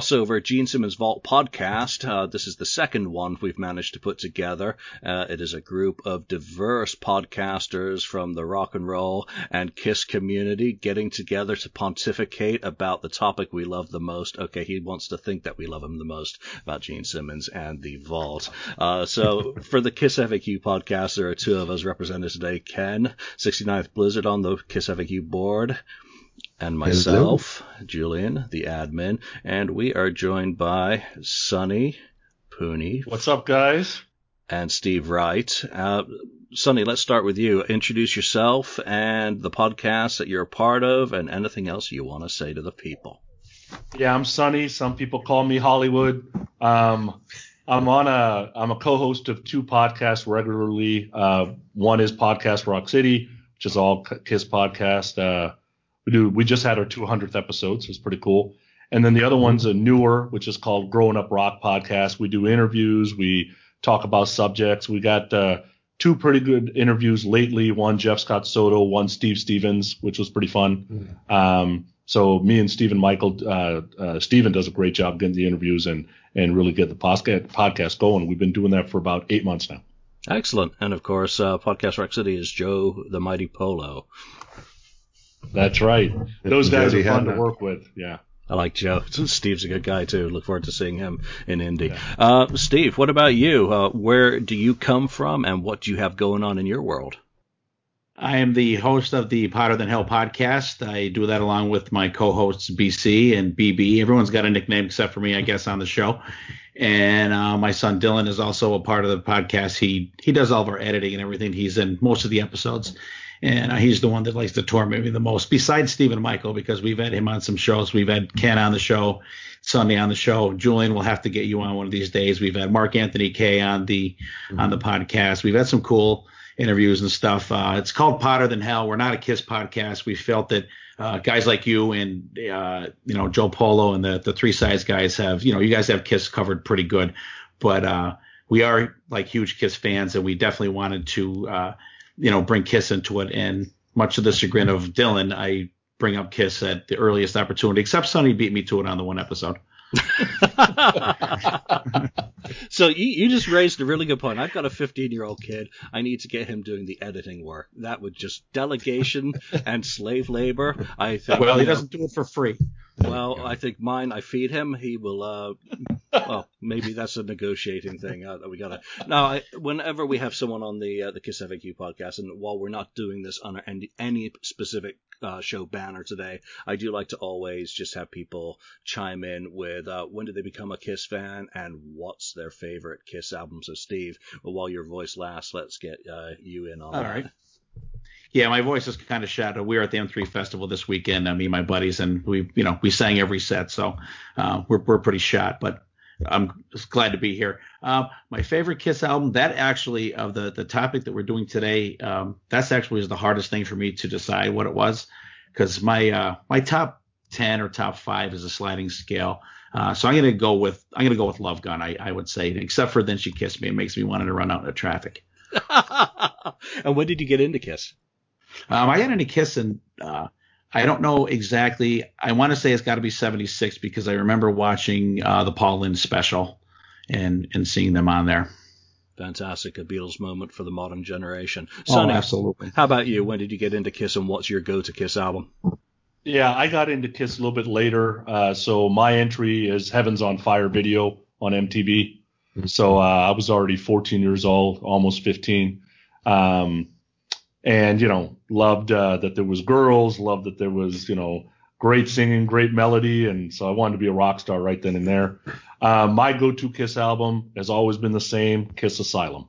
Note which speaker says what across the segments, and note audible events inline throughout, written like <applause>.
Speaker 1: crossover Gene Simmons Vault podcast. Uh, this is the second one we've managed to put together. Uh, it is a group of diverse podcasters from the rock and roll and Kiss community getting together to pontificate about the topic we love the most. Okay, he wants to think that we love him the most about Gene Simmons and the Vault. Uh, so <laughs> for the Kiss FAQ podcast, there are two of us represented today. Ken, 69th Blizzard on the Kiss FAQ board and myself, Hello. Julian, the admin, and we are joined by Sonny, Pooney.
Speaker 2: What's up, guys?
Speaker 1: And Steve Wright. Uh, Sonny, let's start with you. Introduce yourself and the podcast that you're a part of, and anything else you want to say to the people.
Speaker 2: Yeah, I'm Sonny. Some people call me Hollywood. Um, I'm on a I'm a co-host of two podcasts regularly. Uh, one is Podcast Rock City, which is all Kiss podcast. Uh, we do. We just had our 200th episode, so it's pretty cool. And then the other one's a newer, which is called Growing Up Rock podcast. We do interviews. We talk about subjects. We got uh, two pretty good interviews lately. One Jeff Scott Soto, one Steve Stevens, which was pretty fun. Mm. Um, so me and Stephen Michael, uh, uh, Stephen does a great job getting the interviews and and really get the podcast going. We've been doing that for about eight months now.
Speaker 1: Excellent. And of course, uh, Podcast Rock City is Joe the Mighty Polo.
Speaker 2: That's right. Those guys are fun to work with. Yeah.
Speaker 1: I like Joe. <laughs> Steve's a good guy too. Look forward to seeing him in Indy. Yeah. Uh, Steve, what about you? Uh, where do you come from, and what do you have going on in your world?
Speaker 3: I am the host of the Potter Than Hell podcast. I do that along with my co-hosts BC and BB. Everyone's got a nickname except for me, I guess, on the show. And uh, my son Dylan is also a part of the podcast. He he does all of our editing and everything. He's in most of the episodes and uh, he's the one that likes to torment me the most, besides Stephen Michael, because we've had him on some shows. We've had Ken on the show, Sonny on the show. Julian, we'll have to get you on one of these days. We've had Mark Anthony K on the mm-hmm. on the podcast. We've had some cool interviews and stuff. Uh, it's called Potter Than Hell. We're not a Kiss podcast. We felt that uh, guys like you and uh, you know Joe Polo and the the three sides guys have you know you guys have Kiss covered pretty good, but uh, we are like huge Kiss fans and we definitely wanted to uh, you know, bring Kiss into it. And much to the chagrin of Dylan, I bring up Kiss at the earliest opportunity, except Sonny beat me to it on the one episode. <laughs>
Speaker 1: so you, you just raised a really good point. I've got a 15 year old kid. I need to get him doing the editing work. That would just delegation and slave labor. I think.
Speaker 3: Well, he doesn't do it for free.
Speaker 1: Well, I think mine. I feed him. He will. Uh, well, maybe that's a negotiating thing uh, that we gotta. Now, I, whenever we have someone on the uh, the Kiss FAQ podcast, and while we're not doing this on any, any specific uh, show banner today, I do like to always just have people chime in with uh, when did they become a Kiss fan and what's their favorite Kiss album. So, Steve, while your voice lasts, let's get uh, you in on
Speaker 3: All
Speaker 1: that.
Speaker 3: Right. Yeah, my voice is kind of shot. We were at the M3 festival this weekend, uh, me and my buddies, and we, you know, we sang every set, so uh, we're we're pretty shot. But I'm glad to be here. Uh, my favorite Kiss album, that actually of the the topic that we're doing today, um, that's actually was the hardest thing for me to decide what it was, because my uh, my top ten or top five is a sliding scale. Uh, so I'm gonna go with I'm gonna go with Love Gun. I, I would say, except for then she kissed me, it makes me want to run out into traffic. <laughs>
Speaker 1: and when did you get into Kiss?
Speaker 3: Um, I got into Kiss and uh, I don't know exactly. I want to say it's got to be 76 because I remember watching uh, the Paul Lynde special and and seeing them on there.
Speaker 1: Fantastic, a Beatles moment for the modern generation.
Speaker 3: Oh, Sonny, oh, absolutely.
Speaker 1: How about you? When did you get into Kiss, and what's your go-to Kiss album?
Speaker 2: Yeah, I got into Kiss a little bit later. Uh, so my entry is Heaven's on Fire video on MTV. So uh, I was already 14 years old, almost 15. Um, and you know loved uh, that there was girls, loved that there was you know great singing, great melody, and so I wanted to be a rock star right then and there. Uh, my go-to Kiss album has always been the same, Kiss Asylum.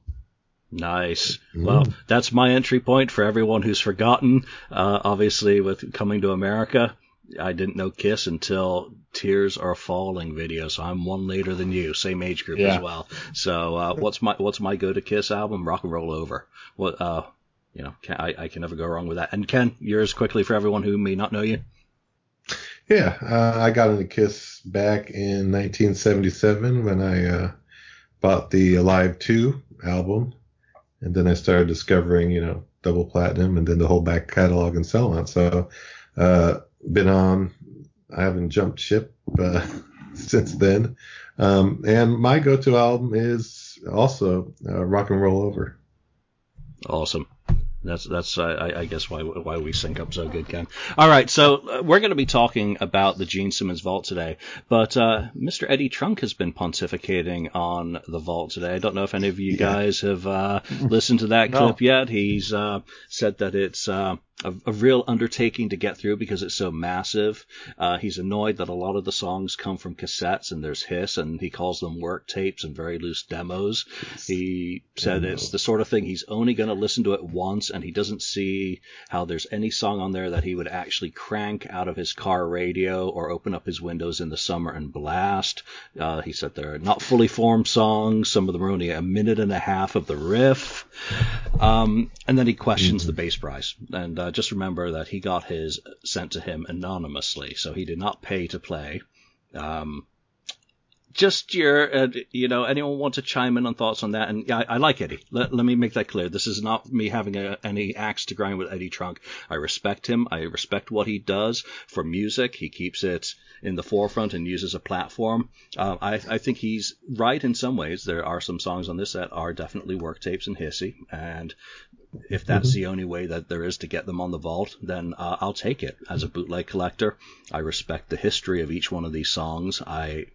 Speaker 1: Nice. Mm. Well, that's my entry point for everyone who's forgotten. Uh, obviously, with coming to America, I didn't know Kiss until Tears Are Falling video, so I'm one later than you, same age group yeah. as well. So, uh, what's my what's my go to Kiss album? Rock and Roll Over. What uh, you know, can, I, I can never go wrong with that. And Ken, yours quickly for everyone who may not know you.
Speaker 4: Yeah, uh, I got into Kiss back in 1977 when I uh, bought the Alive 2 album, and then I started discovering, you know, double platinum and then the whole back catalog and so on. So, uh, been on, I haven't jumped ship uh, <laughs> since then. Um, and my go-to album is also uh, Rock and Roll Over.
Speaker 1: Awesome. That's that's uh, I, I, guess why why we sync up so good, Ken. All right, so uh, we're going to be talking about the Gene Simmons Vault today, but uh, Mr. Eddie Trunk has been pontificating on the Vault today. I don't know if any of you yeah. guys have uh, listened to that no. clip yet. He's uh, said that it's uh, a, a, real undertaking to get through because it's so massive. Uh, he's annoyed that a lot of the songs come from cassettes and there's hiss, and he calls them work tapes and very loose demos. He said it's the sort of thing he's only going to listen to it once, and he doesn't see how there's any song on there that he would actually crank out of his car radio or open up his windows in the summer and blast. Uh, he said they're not fully formed songs. Some of them are only a minute and a half of the riff. Um, and then he questions mm-hmm. the bass price. And uh, just remember that he got his sent to him anonymously, so he did not pay to play. Um, just your, uh, you know, anyone want to chime in on thoughts on that? And yeah, I, I like Eddie. Let, let, me make that clear. This is not me having a, any axe to grind with Eddie Trunk. I respect him. I respect what he does for music. He keeps it in the forefront and uses a platform. Uh, I, I think he's right in some ways. There are some songs on this that are definitely work tapes and hissy, and if that's mm-hmm. the only way that there is to get them on the vault, then uh, I'll take it. As a bootleg collector, I respect the history of each one of these songs. I,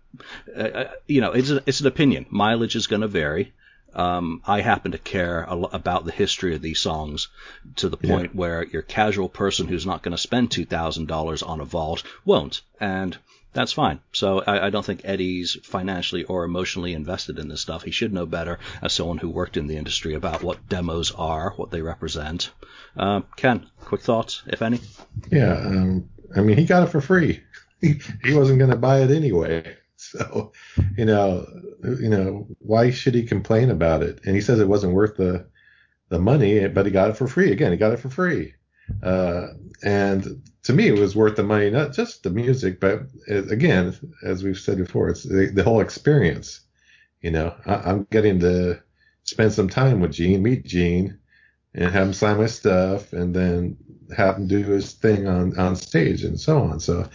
Speaker 1: uh, uh you know, it's a, it's an opinion. Mileage is going to vary. Um, I happen to care about the history of these songs to the point yeah. where your casual person who's not going to spend two thousand dollars on a vault won't, and that's fine. So I, I, don't think Eddie's financially or emotionally invested in this stuff. He should know better as someone who worked in the industry about what demos are, what they represent. Uh, Ken, quick thoughts, if any?
Speaker 4: Yeah, um, I mean, he got it for free. <laughs> He, wasn't going to buy it anyway. <laughs> So, you know, you know, why should he complain about it? And he says it wasn't worth the the money, but he got it for free. Again, he got it for free. Uh, and to me, it was worth the money, not just the music, but it, again, as we've said before, it's the, the whole experience. You know, I, am getting to spend some time with Gene, meet Gene, and have him sign my stuff, and then have him do his thing on on stage and so on. So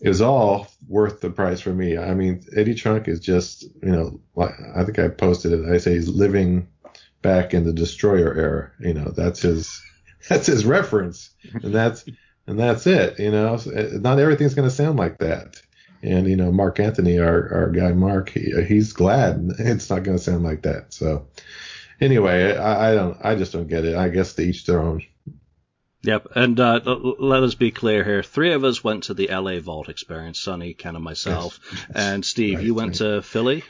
Speaker 4: it was all worth the price for me. I mean, Eddie Trunk is just, you know, I think I posted it. I say he's living back in the Destroyer era. You know, that's his <laughs> that's his reference, and that's and that's it. You know, not everything's going to sound like that. And you know, Mark Anthony, our our guy Mark, he, he's glad <laughs> it's not going to sound like that. So anyway, I, I don't, I just don't get it. I guess to each their own.
Speaker 1: Yep, and uh, let us be clear here. Three of us went to the LA Vault experience. Sonny, Ken, and myself. Yes. And Steve, right, you went right. to Philly.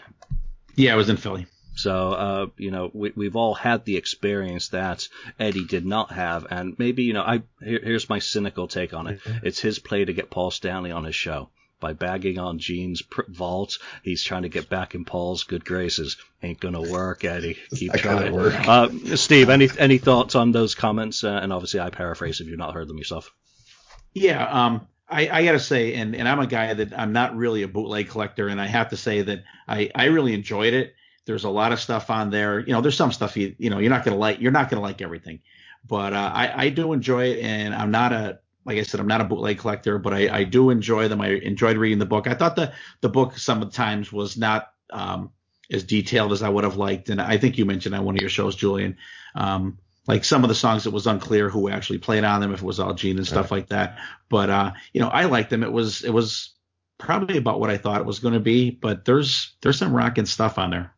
Speaker 3: Yeah, I was in Philly.
Speaker 1: So, uh, you know, we, we've all had the experience that Eddie did not have. And maybe, you know, I here, here's my cynical take on it. Mm-hmm. It's his play to get Paul Stanley on his show. By bagging on Gene's vault, he's trying to get back in Paul's good graces. Ain't gonna work, Eddie. Keep trying. Uh, Steve, any any thoughts on those comments? Uh, and obviously, I paraphrase if you've not heard them yourself.
Speaker 3: Yeah, um, I, I got to say, and, and I'm a guy that I'm not really a bootleg collector, and I have to say that I, I really enjoyed it. There's a lot of stuff on there. You know, there's some stuff you you know you're not gonna like. You're not gonna like everything, but uh, I I do enjoy it, and I'm not a like I said, I'm not a bootleg collector, but I, I do enjoy them. I enjoyed reading the book. I thought the book, some of the book sometimes was not um, as detailed as I would have liked, and I think you mentioned on one of your shows, Julian. Um, like some of the songs, it was unclear who actually played on them, if it was all Gene and stuff right. like that. But uh, you know, I liked them. It was it was probably about what I thought it was going to be, but there's there's some rocking stuff on there.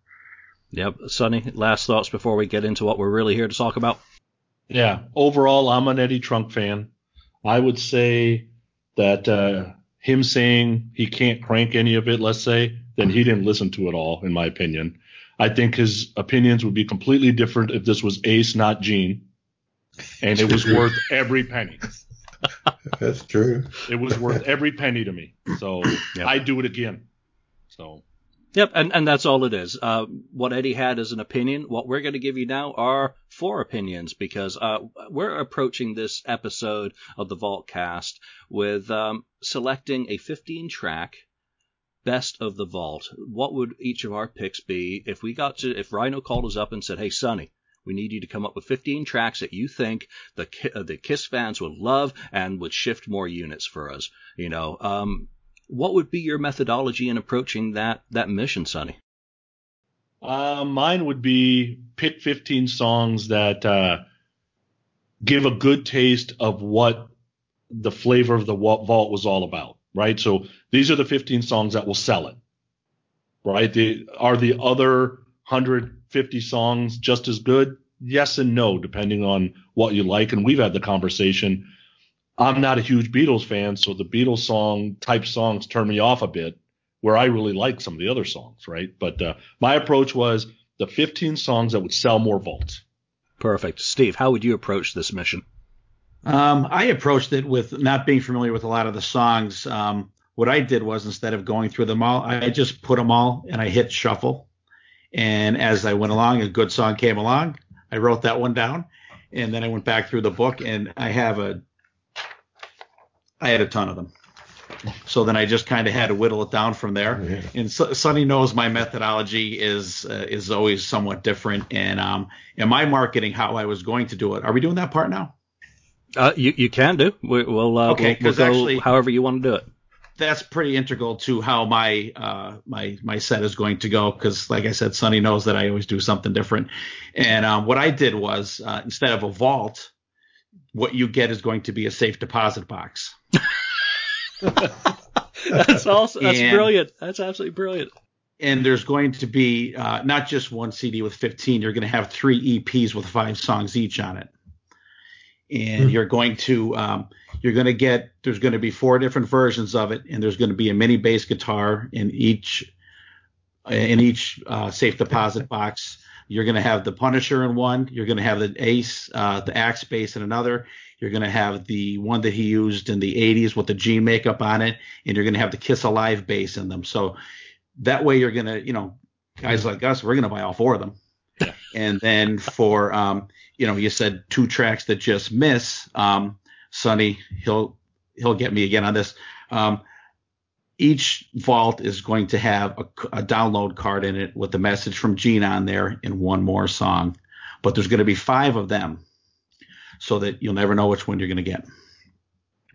Speaker 1: Yep. Sonny, last thoughts before we get into what we're really here to talk about?
Speaker 2: Yeah. Overall, I'm an Eddie Trunk fan. I would say that uh, him saying he can't crank any of it, let's say, then he didn't listen to it all, in my opinion. I think his opinions would be completely different if this was Ace, not Gene, and it was worth every penny.
Speaker 4: That's true.
Speaker 2: It was worth every penny to me. So yep. I'd do it again. So
Speaker 1: Yep, and, and that's all it is. Uh, what Eddie had is an opinion. What we're going to give you now are four opinions because uh, we're approaching this episode of the Vaultcast with um, selecting a 15 track best of the Vault. What would each of our picks be if we got to, if Rhino called us up and said, hey, Sonny, we need you to come up with 15 tracks that you think the the Kiss fans would love and would shift more units for us. You know, um, What would be your methodology in approaching that that mission, Sonny?
Speaker 2: Uh, mine would be pick 15 songs that uh, give a good taste of what the flavor of the vault was all about, right? So these are the 15 songs that will sell it, right? The, are the other 150 songs just as good? Yes and no, depending on what you like. And we've had the conversation. I'm not a huge Beatles fan, so the Beatles song type songs turn me off a bit, where I really like some of the other songs, right? But uh, my approach was the 15 songs that would sell more vaults.
Speaker 1: Perfect. Steve, how would you approach this mission?
Speaker 3: Um, I approached it with not being familiar with a lot of the songs. Um, what I did was instead of going through them all, I just put them all and I hit shuffle. And as I went along, a good song came along. I wrote that one down, and then I went back through the book, and I have a, I had a ton of them. So then I just kind of had to whittle it down from there. Yeah. And so, Sonny knows my methodology is uh, is always somewhat different. And um, in my marketing, how I was going to do it. Are we doing that part now?
Speaker 1: Uh, you you can do. We, will uh, okay, we'll, we'll actually, however you want to do it.
Speaker 3: That's pretty integral to how my uh, my my set is going to go because, like I said, Sonny knows that I always do something different. And um, what I did was uh, instead of a vault, what you get is going to be a safe deposit box.
Speaker 1: that's also that's and, brilliant. That's absolutely brilliant.
Speaker 3: And there's going to be uh, not just one CD with 15. You're going to have three EPs with five songs each on it and mm-hmm. you're going to um, you're going to get there's going to be four different versions of it and there's going to be a mini bass guitar in each in each uh, safe deposit box you're going to have the punisher in one you're going to have the ace uh, the axe bass in another you're going to have the one that he used in the 80s with the g makeup on it and you're going to have the kiss alive bass in them so that way you're going to you know guys like us we're going to buy all four of them and then for um, you know, you said two tracks that just miss. Um, Sonny, he'll he'll get me again on this. Um, each vault is going to have a, a, download card in it with the message from Gene on there and one more song. But there's going to be five of them, so that you'll never know which one you're going to get.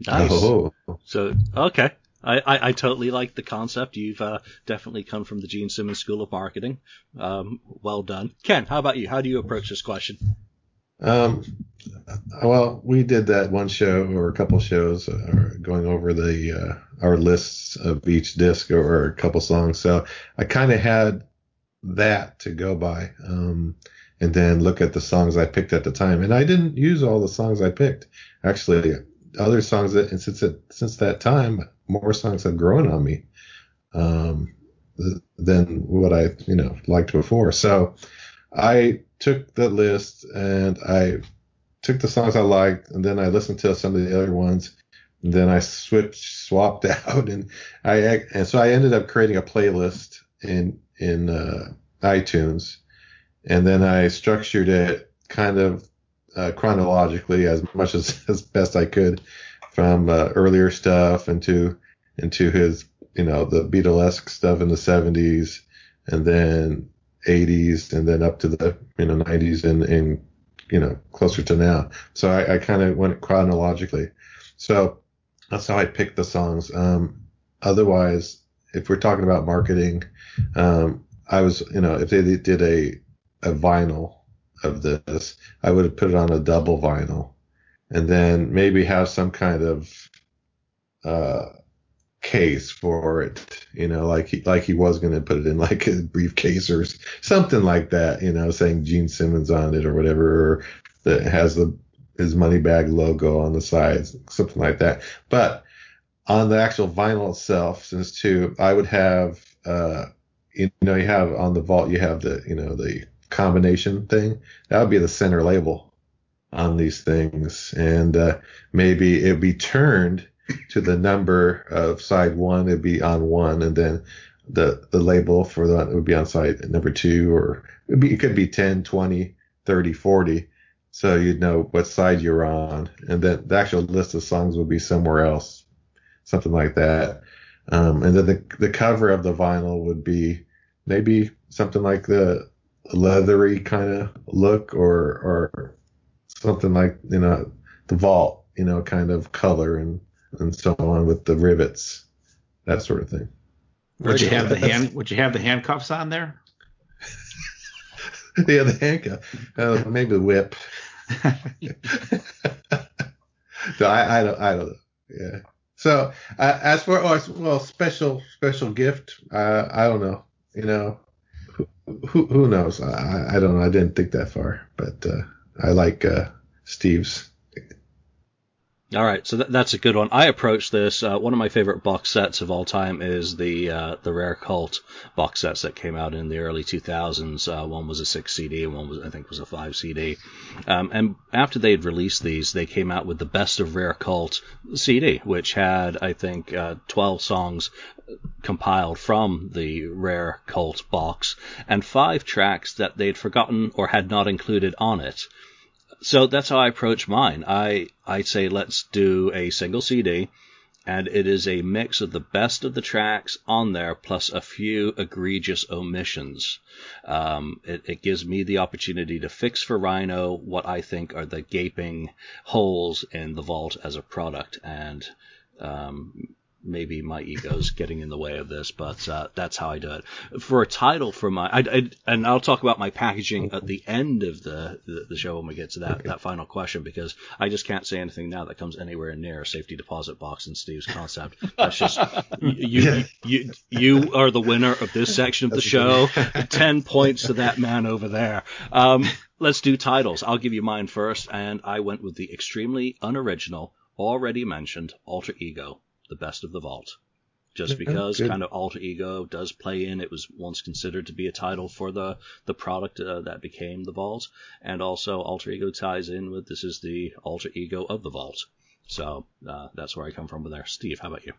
Speaker 1: Nice. Oh. So okay. I, I, I, totally like the concept. You've uh, definitely come from the Gene Simmons School of Marketing. Um, well done. Ken, how about you? How do you approach this question?
Speaker 4: Um, well, we did that one show or a couple shows uh, going over the uh, our lists of each disc or, a couple songs. So I kind of had that to go by, um, and then look at the songs I picked at the time. And I didn't use all the songs I picked. Actually, other songs that and since it, since that time, more songs have grown on me um, than what I you know liked before. So I took the list and I took the songs I liked, and then I listened to some of the other ones. And then I switched, swapped <laughs> out, and I and so I ended up creating a playlist in in uh, iTunes, and then I structured it kind of uh, chronologically as much as <laughs> as best I could, from uh, earlier stuff into into his you know the Beatlesque stuff in the 70s, and then 80s and then up to the you know 90s and, and you know closer to now. So I, I kind of went chronologically. So that's how I picked the songs. Um, otherwise, if we're talking about marketing, um, I was you know if they did a a vinyl of this, I would have put it on a double vinyl, and then maybe have some kind of uh, case for it, you know, like he like he was going to put it in like a briefcase or something like that, you know, saying Gene Simmons on it or whatever, or that has the his money bag logo on the sides, something like that. But on the actual vinyl itself, since two, I would have, uh, you know, you have on the vault, you have the, you know, the combination thing. That would be the center label on these things, and uh, maybe it'd be turned to the number of side one, it'd be on one, and then the the label for that would be on side number two, or it, be, it could be 10, 20, 30, 40. So you'd know what side you're on, and then the actual list of songs would be somewhere else, something like that. Um, and then the the cover of the vinyl would be maybe something like the leathery kind of look, or or something like you know the vault, you know, kind of color and and so on with the rivets that sort of thing.
Speaker 3: Would you have the hand? Would you have the handcuffs on there? <laughs>
Speaker 4: yeah, the handcuff. Uh, maybe the whip. <laughs> so I, I don't I don't know. Yeah. So uh, as for oh, well, special special gift. Uh, I don't know. You know, who who knows? I I don't know. I didn't think that far, but uh, I like uh, Steve's
Speaker 1: all right, so th- that's a good one. I approach this. Uh, one of my favorite box sets of all time is the uh, the Rare Cult box sets that came out in the early 2000s. Uh, one was a six CD, and one was I think was a five CD. Um, and after they had released these, they came out with the Best of Rare Cult CD, which had I think uh, 12 songs compiled from the Rare Cult box and five tracks that they'd forgotten or had not included on it. So that's how I approach mine. I I say let's do a single CD, and it is a mix of the best of the tracks on there plus a few egregious omissions. Um, it, it, gives me the opportunity to fix for Rhino what I think are the gaping holes in the vault as a product, and um, maybe my ego's <laughs> getting in the way of this, but uh, that's how I do it. For a title for my, I, I, and I'll talk about my packaging at the end of the, the, the show when we get to that, okay. that final question because I just can't say anything now that comes anywhere near a safety deposit box in Steve's concept. That's just <laughs> you, yeah. you, you, you are the winner of this section of the show. <laughs> Ten points to that man over there. Um, let's do titles. I'll give you mine first, and I went with the extremely unoriginal, already mentioned alter ego the best of the vault. Just because Good. kind of alter ego does play in, it was once considered to be a title for the the product uh, that became the vault, and also alter ego ties in with this is the alter ego of the vault. So uh, that's where I come from with there. Steve, how about you?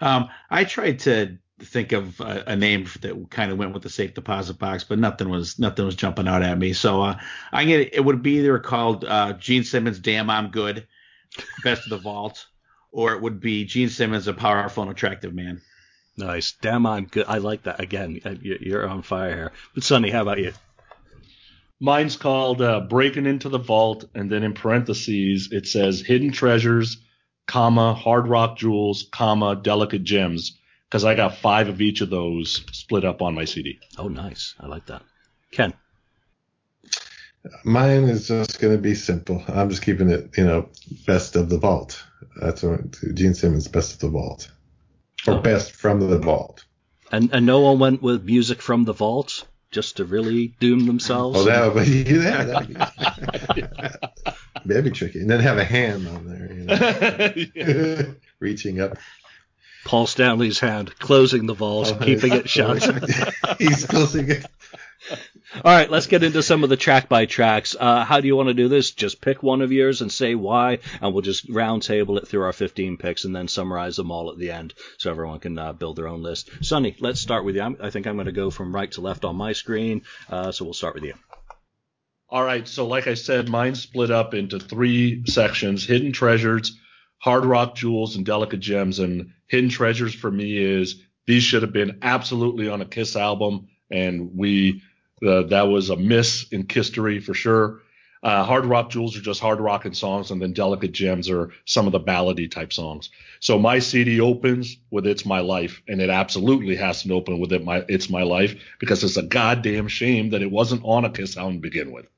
Speaker 3: Um, I tried to think of a, a, name that kind of went with the safe deposit box, but nothing was nothing was jumping out at me. So uh, I get it would be either called uh, Gene Simmons, "Damn I'm Good," Best of the Vault, or it would be Gene Simmons, a powerful and attractive man.
Speaker 1: Nice. Damn, I'm good. I like that. Again, uh, you're on fire here. But Sonny, how about you?
Speaker 2: Mine's called uh, Breaking into the Vault, and then in parentheses it says Hidden Treasures, comma Hard Rock Jewels, comma Delicate Gems, because I got five of each of those split up on my CD.
Speaker 1: Oh, nice. I like that. Ken.
Speaker 4: Mine is just going to be simple. I'm just keeping it, you know, best of the vault. That's what Gene Simmons best of the vault, or oh. best from the vault.
Speaker 1: And and no one went with music from the vault just to really doom themselves.
Speaker 4: Oh, that would be <laughs> yeah, that'd be, <laughs> that'd be tricky. And then have a hand on there, you know, <laughs> reaching up.
Speaker 1: Paul Stanley's hand closing the vault, oh, keeping it shut.
Speaker 4: He's closing it. <laughs>
Speaker 1: All right, let's get into some of the track by tracks. Uh, how do you want to do this? Just pick one of yours and say why, and we'll just roundtable it through our 15 picks and then summarize them all at the end so everyone can uh, build their own list. Sonny, let's start with you. I'm, i think I'm going to go from right to left on my screen, uh, so we'll start with you.
Speaker 2: All right, so like I said, mine split up into three sections: hidden treasures, hard rock jewels, and delicate gems. And hidden treasures for me is these should have been absolutely on a Kiss album, and we uh, that was a miss in history for sure. Uh, hard rock jewels are just hard rocking songs, and then delicate gems are some of the ballady type songs. So my CD opens with "It's My Life," and it absolutely has to open with "It My It's My Life" because it's a goddamn shame that it wasn't on a Kiss album to begin with.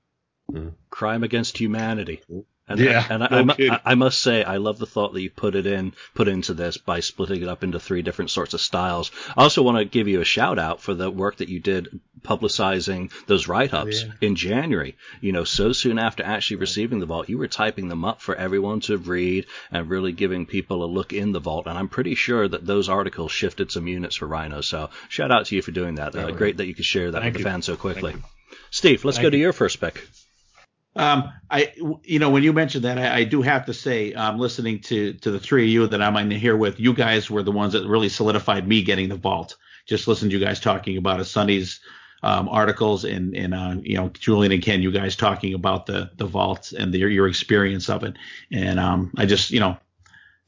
Speaker 1: Mm. Crime against humanity. And yeah, I, and no I, I, I, must say, I love the thought that you put it in, put into this by splitting it up into three different sorts of styles. I also want to give you a shout out for the work that you did publicizing those write-ups yeah. in January. You know, so soon after actually receiving the vault, you were typing them up for everyone to read and really giving people a look in the vault. And I'm pretty sure that those articles shifted some units for Rhino. So shout out to you for doing that. Uh, great that you could share that Thank with you. the fans so quickly. Steve, let's Thank go to you. your first pick.
Speaker 3: Um, I, you know, when you mentioned that, I, I do have to say, um, listening to to the three of you that I'm in here with, you guys were the ones that really solidified me getting the vault. Just listen to you guys talking about it, Sonny's um, articles and and uh, you know Julian and Ken, you guys talking about the the vault and the, your experience of it, and um, I just you know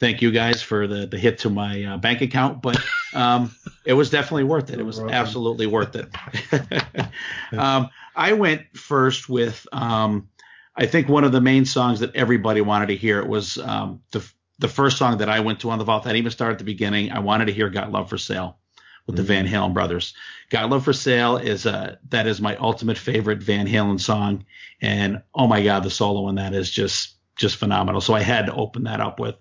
Speaker 3: thank you guys for the the hit to my uh, bank account, but um, it was definitely worth it. It was absolutely worth it. <laughs> um, I went first with um, I think one of the main songs that everybody wanted to hear it was um, the the first song that I went to on the vault. I didn't even start at the beginning. I wanted to hear "Got Love for Sale" with mm-hmm. the Van Halen brothers. "Got Love for Sale" is a that is my ultimate favorite Van Halen song, and oh my god, the solo in that is just just phenomenal. So I had to open that up with,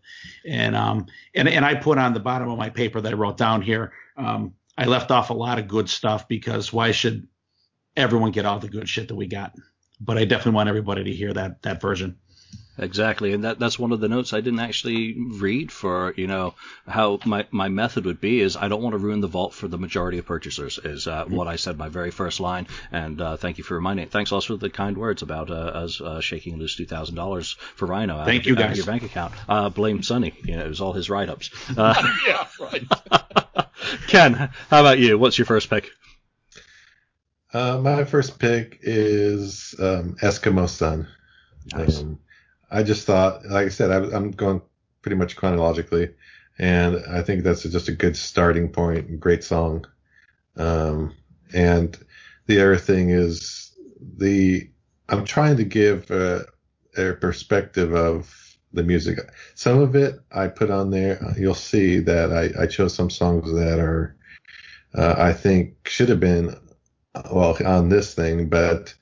Speaker 3: and um and and I put on the bottom of my paper that I wrote down here. Um, I left off a lot of good stuff because why should everyone get all the good shit that we got? But I definitely want everybody to hear that that version.
Speaker 1: Exactly, and that that's one of the notes I didn't actually read for you know how my, my method would be is I don't want to ruin the vault for the majority of purchasers is uh, what I said my very first line, and uh, thank you for reminding. Thanks also for the kind words about uh, us uh, shaking loose two thousand dollars for Rhino. Out
Speaker 3: thank
Speaker 1: of,
Speaker 3: you guys.
Speaker 1: Out of your bank account. Uh, blame Sonny. You know, it was all his write ups. <laughs> Uh,
Speaker 2: yeah, right. <laughs>
Speaker 1: Ken, how about you? What's your first pick?
Speaker 4: my first pick is um, Eskimo Sun. Nice. Um, I just thought, like I said, I, am going pretty much chronologically, and I think that's just a good starting point. Great song. Um, and the other thing is the I'm trying to give a, a perspective of the music. Some of it I put on there. You'll see that I, I chose some songs that are uh, I think should have been well on this thing, but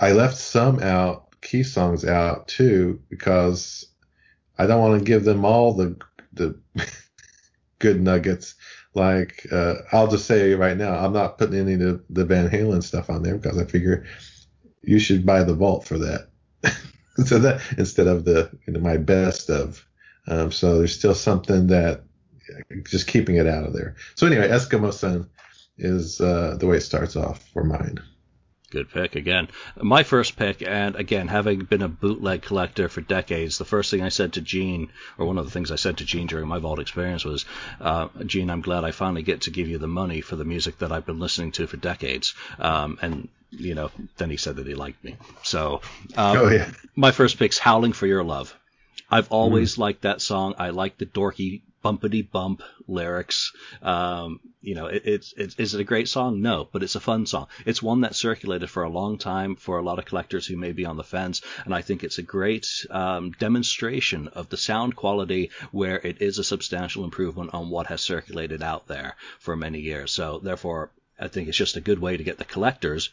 Speaker 4: I left some out key songs out too because I don't want to give them all the the <laughs> good nuggets. Like uh, I'll just say right now, I'm not putting any of the, Van Halen stuff on there because I figure you should buy the vault for that. <laughs> so that instead of the you know, my best of. Um, so there's still something that just keeping it out of there. So anyway, Eskimo Sun is uh, the way it starts off for mine.
Speaker 1: Good pick again. My first pick, and again, having been a bootleg collector for decades, the first thing I said to Gene, or one of the things I said to Gene during my vault experience was, uh, Gene, I'm glad I finally get to give you the money for the music that I've been listening to for decades. Um, and you know, then he said that he liked me. So, um, oh, yeah. my first pick's "Howling for Your Love." I've always mm. liked that song. I like the dorky bumpity bump lyrics. Um, you know, it, it's, it's, is it a great song? No, but it's a fun song. It's one that circulated for a long time for a lot of collectors who may be on the fence, and I think it's a great um, demonstration of the sound quality where it is a substantial improvement on what has circulated out there for many years. So therefore, I think it's just a good way to get the collectors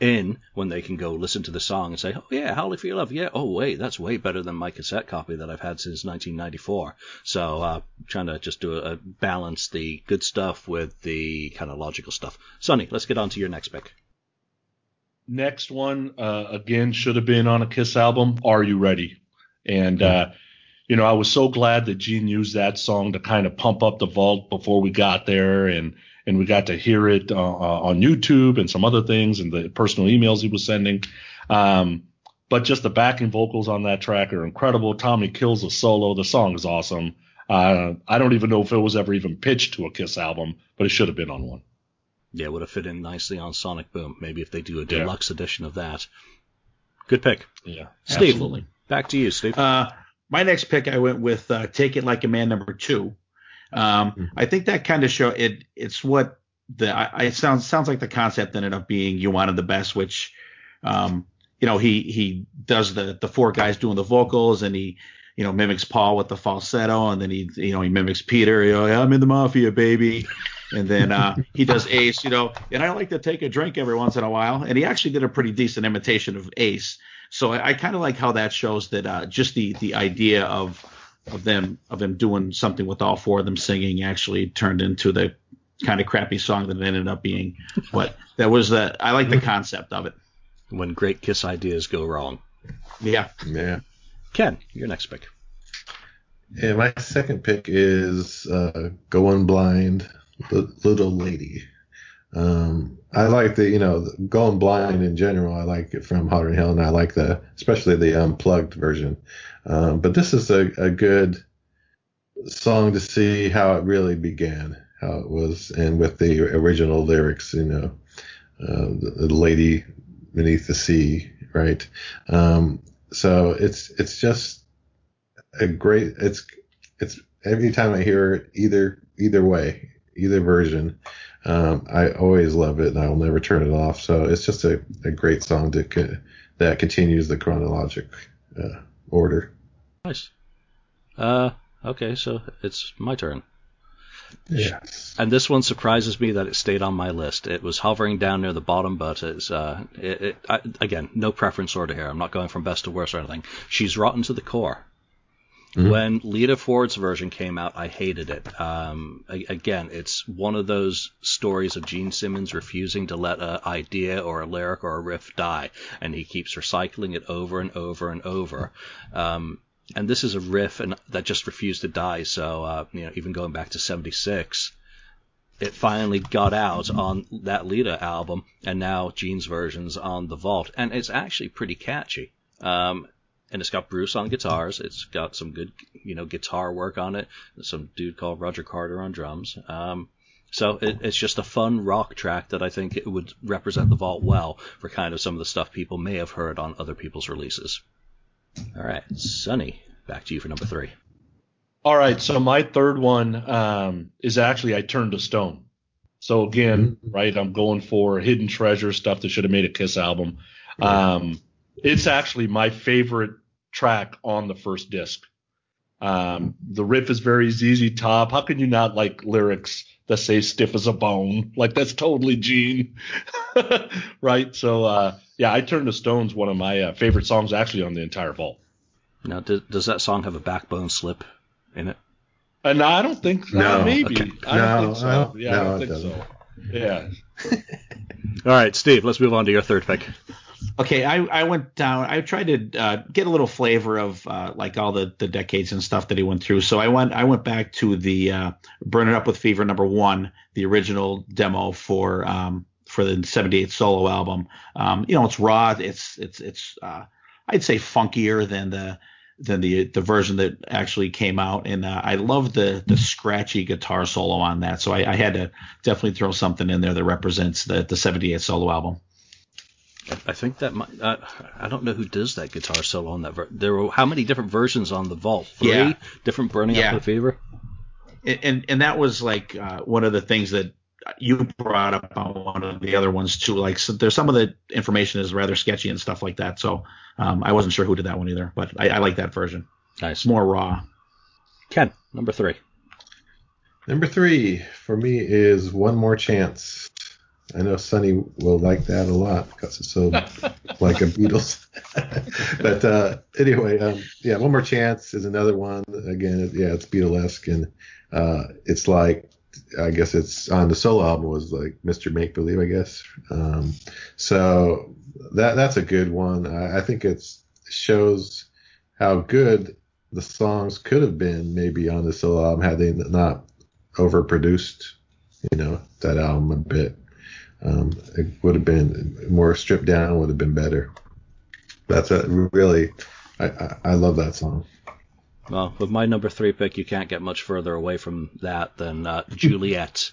Speaker 1: in when they can go listen to the song and say, oh yeah, Howling for Your Love, yeah, oh wait, that's way better than my cassette copy that I've had since 1994. So uh, trying to just do a, a balance the good stuff with the kind of logical stuff. Sonny, let's get on to your next pick.
Speaker 2: Next one, uh, again, should have been on a Kiss album. Are you ready? And uh, you know, I was so glad that Gene used that song to kind of pump up the vault before we got there, and and we got to hear it uh, uh, on YouTube and some other things and the personal emails he was sending. Um, but just the backing vocals on that track are incredible. Tommy kills a solo. The song is awesome. Uh, I don't even know if it was ever even pitched to a Kiss album, but it should have been on one.
Speaker 1: Yeah, would have fit in nicely on Sonic Boom. Maybe if they do a deluxe yeah. edition of that. Good pick.
Speaker 2: Yeah,
Speaker 1: Steve, absolutely. Back to you, Steve.
Speaker 3: Uh, my next pick, I went with uh, "Take It Like a Man" number two. Um, mm-hmm. I think that kind of show it. It's what the I, it sounds sounds like the concept ended up being you wanted the best, which um, you know he he does the the four guys doing the vocals and he you know mimics Paul with the falsetto and then he you know he mimics Peter. You know I'm in the mafia, baby. And then uh, he does Ace, you know, and I like to take a drink every once in a while. And he actually did a pretty decent imitation of Ace. So I, I kind of like how that shows that uh, just the the idea of of them of them doing something with all four of them singing actually turned into the kind of crappy song that it ended up being. But that was the I like the concept of it.
Speaker 1: When great Kiss ideas go wrong.
Speaker 3: Yeah.
Speaker 4: Yeah.
Speaker 1: Ken, your next pick.
Speaker 4: Yeah, my second pick is uh, Going Blind, Little Lady. Um, I like the, you know, Going Blind in general. I like it from Hotter Hell, and I like the, especially the unplugged version. Um, but this is a, a good song to see how it really began, how it was, and with the original lyrics, you know, uh, the, the, lady beneath the sea, right? Um, so it's it's just a great. It's it's every time I hear it, either either way, either version, um, I always love it, and I will never turn it off. So it's just a, a great song to that continues the chronologic uh, order.
Speaker 1: Nice. Uh, okay, so it's my turn.
Speaker 4: Yes.
Speaker 1: And this one surprises me that it stayed on my list. It was hovering down near the bottom, but it's uh, it, it, I, again, no preference order here. I'm not going from best to worst or anything. She's rotten to the core.
Speaker 4: Mhm.
Speaker 1: When Lita Ford's version came out, I hated it. Um, again, it's one of those stories of Gene Simmons refusing to let an idea or a lyric or a riff die, and he keeps recycling it over and over and over. Um, and this is a riff and that just refused to die. So uh, you know, even going back to '76, it finally got out on that Lita album, and now Gene's version's on the Vault, and it's actually pretty catchy. Um, and it's got Bruce on guitars. It's got some good, you know, guitar work on it. Some dude called Roger Carter on drums. Um, so it, it's just a fun rock track that I think it would represent the Vault well for kind of some of the stuff people may have heard on other people's releases. All right, Sonny, back to you for number three.
Speaker 2: All right, so my third one um, is actually I Turned to Stone. So again, right, I'm going for hidden treasure stuff that should have made a Kiss album. Um, it's actually my favorite track on the first disc. Um, the riff is very ZZ Top. How can you not like lyrics that say "stiff as a bone"? Like that's totally Gene, <laughs> right? So uh, yeah, I Turned to Stone's one of my uh, favorite songs actually on the entire vault.
Speaker 1: Now, does, does that song have a backbone slip in it?
Speaker 2: And I don't think
Speaker 4: No.
Speaker 2: uh, maybe
Speaker 1: Okay.
Speaker 2: I don't
Speaker 4: No,
Speaker 2: think so.
Speaker 4: I
Speaker 2: yeah,
Speaker 4: no,
Speaker 2: I don't think
Speaker 4: doesn't.
Speaker 2: so. Yeah. <laughs>
Speaker 1: All right, Steve, let's move on to your third pick.
Speaker 3: Okay, I, I went down. I tried to uh, get a little flavor of uh, like all the, the decades and stuff that he went through. So I went I went back to the uh, "Burn It Up with Fever" number one, the original demo for um, for the '78 solo album. Um, you know, it's raw. It's it's it's uh, I'd say funkier than the than the the version that actually came out, and uh, I love the the scratchy guitar solo on that. So I, I had to definitely throw something in there that represents the the '78 solo album.
Speaker 1: I think that might, uh, I don't know who does that guitar solo on that. Ver- there were how many different versions on the Vault? Three
Speaker 3: Yeah.
Speaker 1: different Burning
Speaker 3: Yeah.
Speaker 1: Up with Fever.
Speaker 3: and and, and that was like uh, one of the things that you brought up on one of the other ones too. Like so there's some of the information is rather sketchy and stuff like that. So um, I wasn't sure who did that one either, but I, I like that version.
Speaker 1: Nice.
Speaker 3: It's more raw.
Speaker 1: Ken, number three.
Speaker 4: Number three for me is One More Chance. I know Sonny will like that a lot because it's so <laughs> like a Beatles. <laughs> but uh, anyway, um, yeah, One More Chance is another one. Again, yeah, it's Beatlesque and uh, it's like I guess it's on the solo album was like Mr. Make Believe, I guess. Um, so that that's a good one. I, I think it shows how good the songs could have been maybe on the solo album had they not overproduced, you know, that album a bit. Um, it would have been more stripped down, would have been better. That's a really, I, I, I love that song.
Speaker 1: Well, with my number three pick, you can't get much further away from that than uh, Juliet.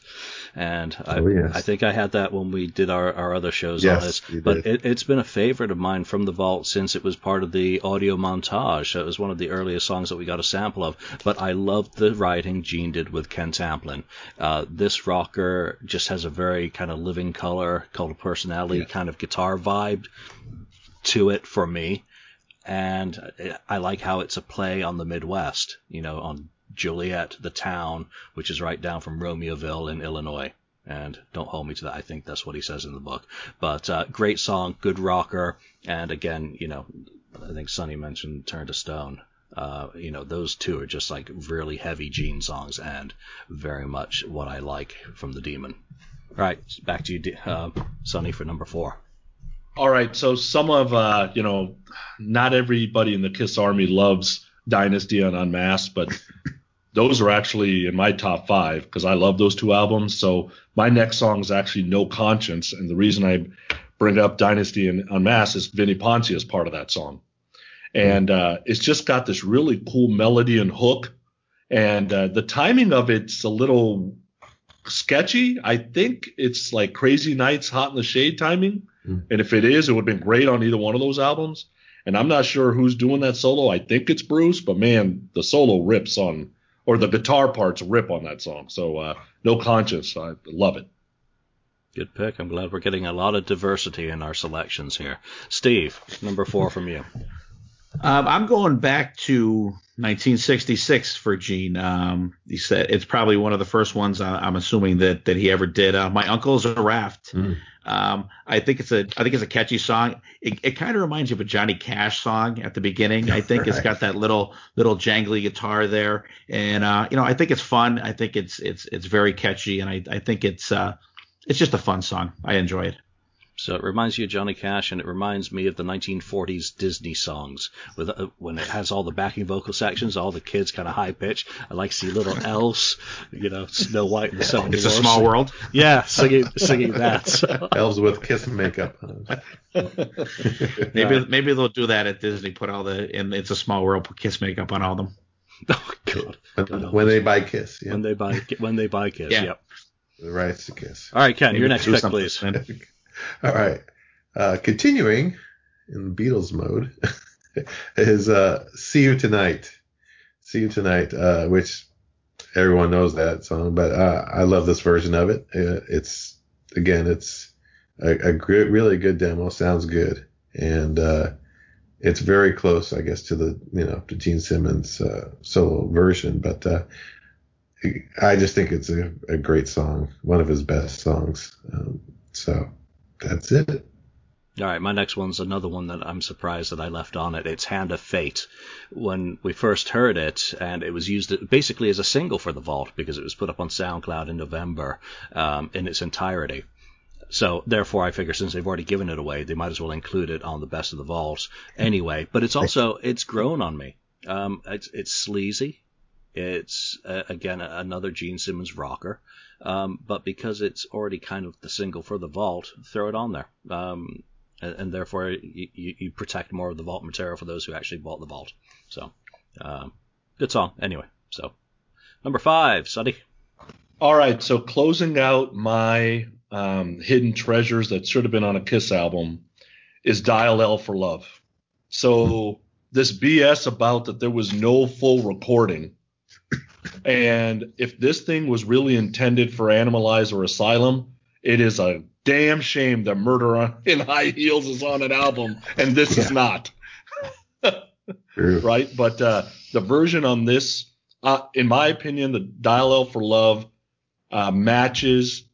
Speaker 1: And I,
Speaker 4: Oh, yes.
Speaker 1: I think I had that when we did our, our other shows
Speaker 4: Yes,
Speaker 1: on this. But it, it's been a favorite of mine from the vault since it was part of the audio montage. It was one of the earliest songs that we got a sample of. But I loved the writing Gene did with Ken Tamplin. Uh, this rocker just has a very kind of Living Colour, cult of personality
Speaker 4: Yeah.
Speaker 1: kind of guitar vibe to it for me and I like how it's a play on the Midwest, you know, on Joliet, the town, which is right down from Romeoville in Illinois. And don't hold me to that. I think that's what he says in the book. But uh, great song, good rocker, and again, you know, I think Sonny mentioned "Turn to Stone." Uh, you know, those two are just like really heavy Gene songs, and very much what I like from the Demon. All right, back to you, uh, Sonny, for number four.
Speaker 2: All right, so some of uh, you know, not everybody in the Kiss Army loves Dynasty and Unmasked, but <laughs> those are actually in my top five because I love those two albums. So my next song is actually No Conscience, and the reason I bring up Dynasty and Unmasked is Vinnie Poncia is part of that song, and uh, it's just got this really cool melody and hook, and uh, the timing of it's a little sketchy. I think it's like Crazy Nights, Hot in the Shade timing. And if it is, it would have been great on either one of those albums. And I'm not sure who's doing that solo. I think it's Bruce, but man, the solo rips on, or the guitar parts rip on that song. So, uh, no conscience. I love it.
Speaker 1: Good pick. I'm glad we're getting a lot of diversity in our selections here. Steve, number four from you.
Speaker 3: Um, I'm going back to 1966 for Gene. Um, he said it's probably one of the first ones I, am assuming that that he ever did. Uh, My Uncle's a Raft. Mm. Um, I think it's a I think it's a catchy song. It, it kind of reminds you of a Johnny Cash song at the beginning. I think <laughs> right. it's got that little little jangly guitar there, and uh, you know I think it's fun. I think it's it's it's very catchy, and I I think it's uh it's just a fun song. I enjoy it.
Speaker 1: So it reminds you of Johnny Cash, and it reminds me of the 1940s Disney songs with uh, when it has all the backing vocal sections, all the kids kind of high pitch. I like to see little elves, you know, Snow White and the Seven
Speaker 3: It's a small world.
Speaker 1: Yeah, singing singing that. So.
Speaker 4: Elves with kiss makeup.
Speaker 3: maybe maybe they'll do that at Disney. Put all the and it's a small world. Put kiss makeup on all of them. <laughs>
Speaker 1: Oh God!
Speaker 4: When, when they buy Kiss,
Speaker 1: yeah. When they buy when they buy Kiss, yeah. yep.
Speaker 4: The rights to Kiss.
Speaker 1: All right, Ken, maybe your next pick, please. <laughs>
Speaker 4: All right. Uh, continuing in Beatles mode <laughs> is uh, "See You Tonight." "See You Tonight," uh, which everyone knows that song, but uh, I love this version of it. Uh, it's again, it's a, a really good demo. Sounds good, and uh, it's very close, I guess, to the you know to Gene Simmons solo version. But I just think it's a, a, great song, one of his best songs. Um, so that's it.
Speaker 1: All right, my next one's another one that I'm surprised that I left on it. It's Hand of Fate. When we first heard it, and it was used basically as a single for the Vault because it was put up on SoundCloud in November um, in its entirety. So therefore, I figure since they've already given it away, they might as well include it on the Best of the Vault anyway. But it's also it's grown on me. Um, it's it's sleazy. It's uh, again another Gene Simmons rocker. Um, but because it's already kind of the single for the vault, throw it on there. Um, and, and, therefore you, you, protect more of the vault material for those who actually bought the vault. So, um, good song. Anyway, so number five, Sonny.
Speaker 2: All right, so closing out my um, hidden treasures that should have been on a Kiss album is Dial L for Love. So this BS about that there was no full recording and if this thing was really intended for Animalize or Asylum, it is a damn shame that Murder <laughs> in High Heels is on an album and this yeah. is not. <laughs> right? But uh, the version on this, uh, in my opinion, the Dial L for Love uh, matches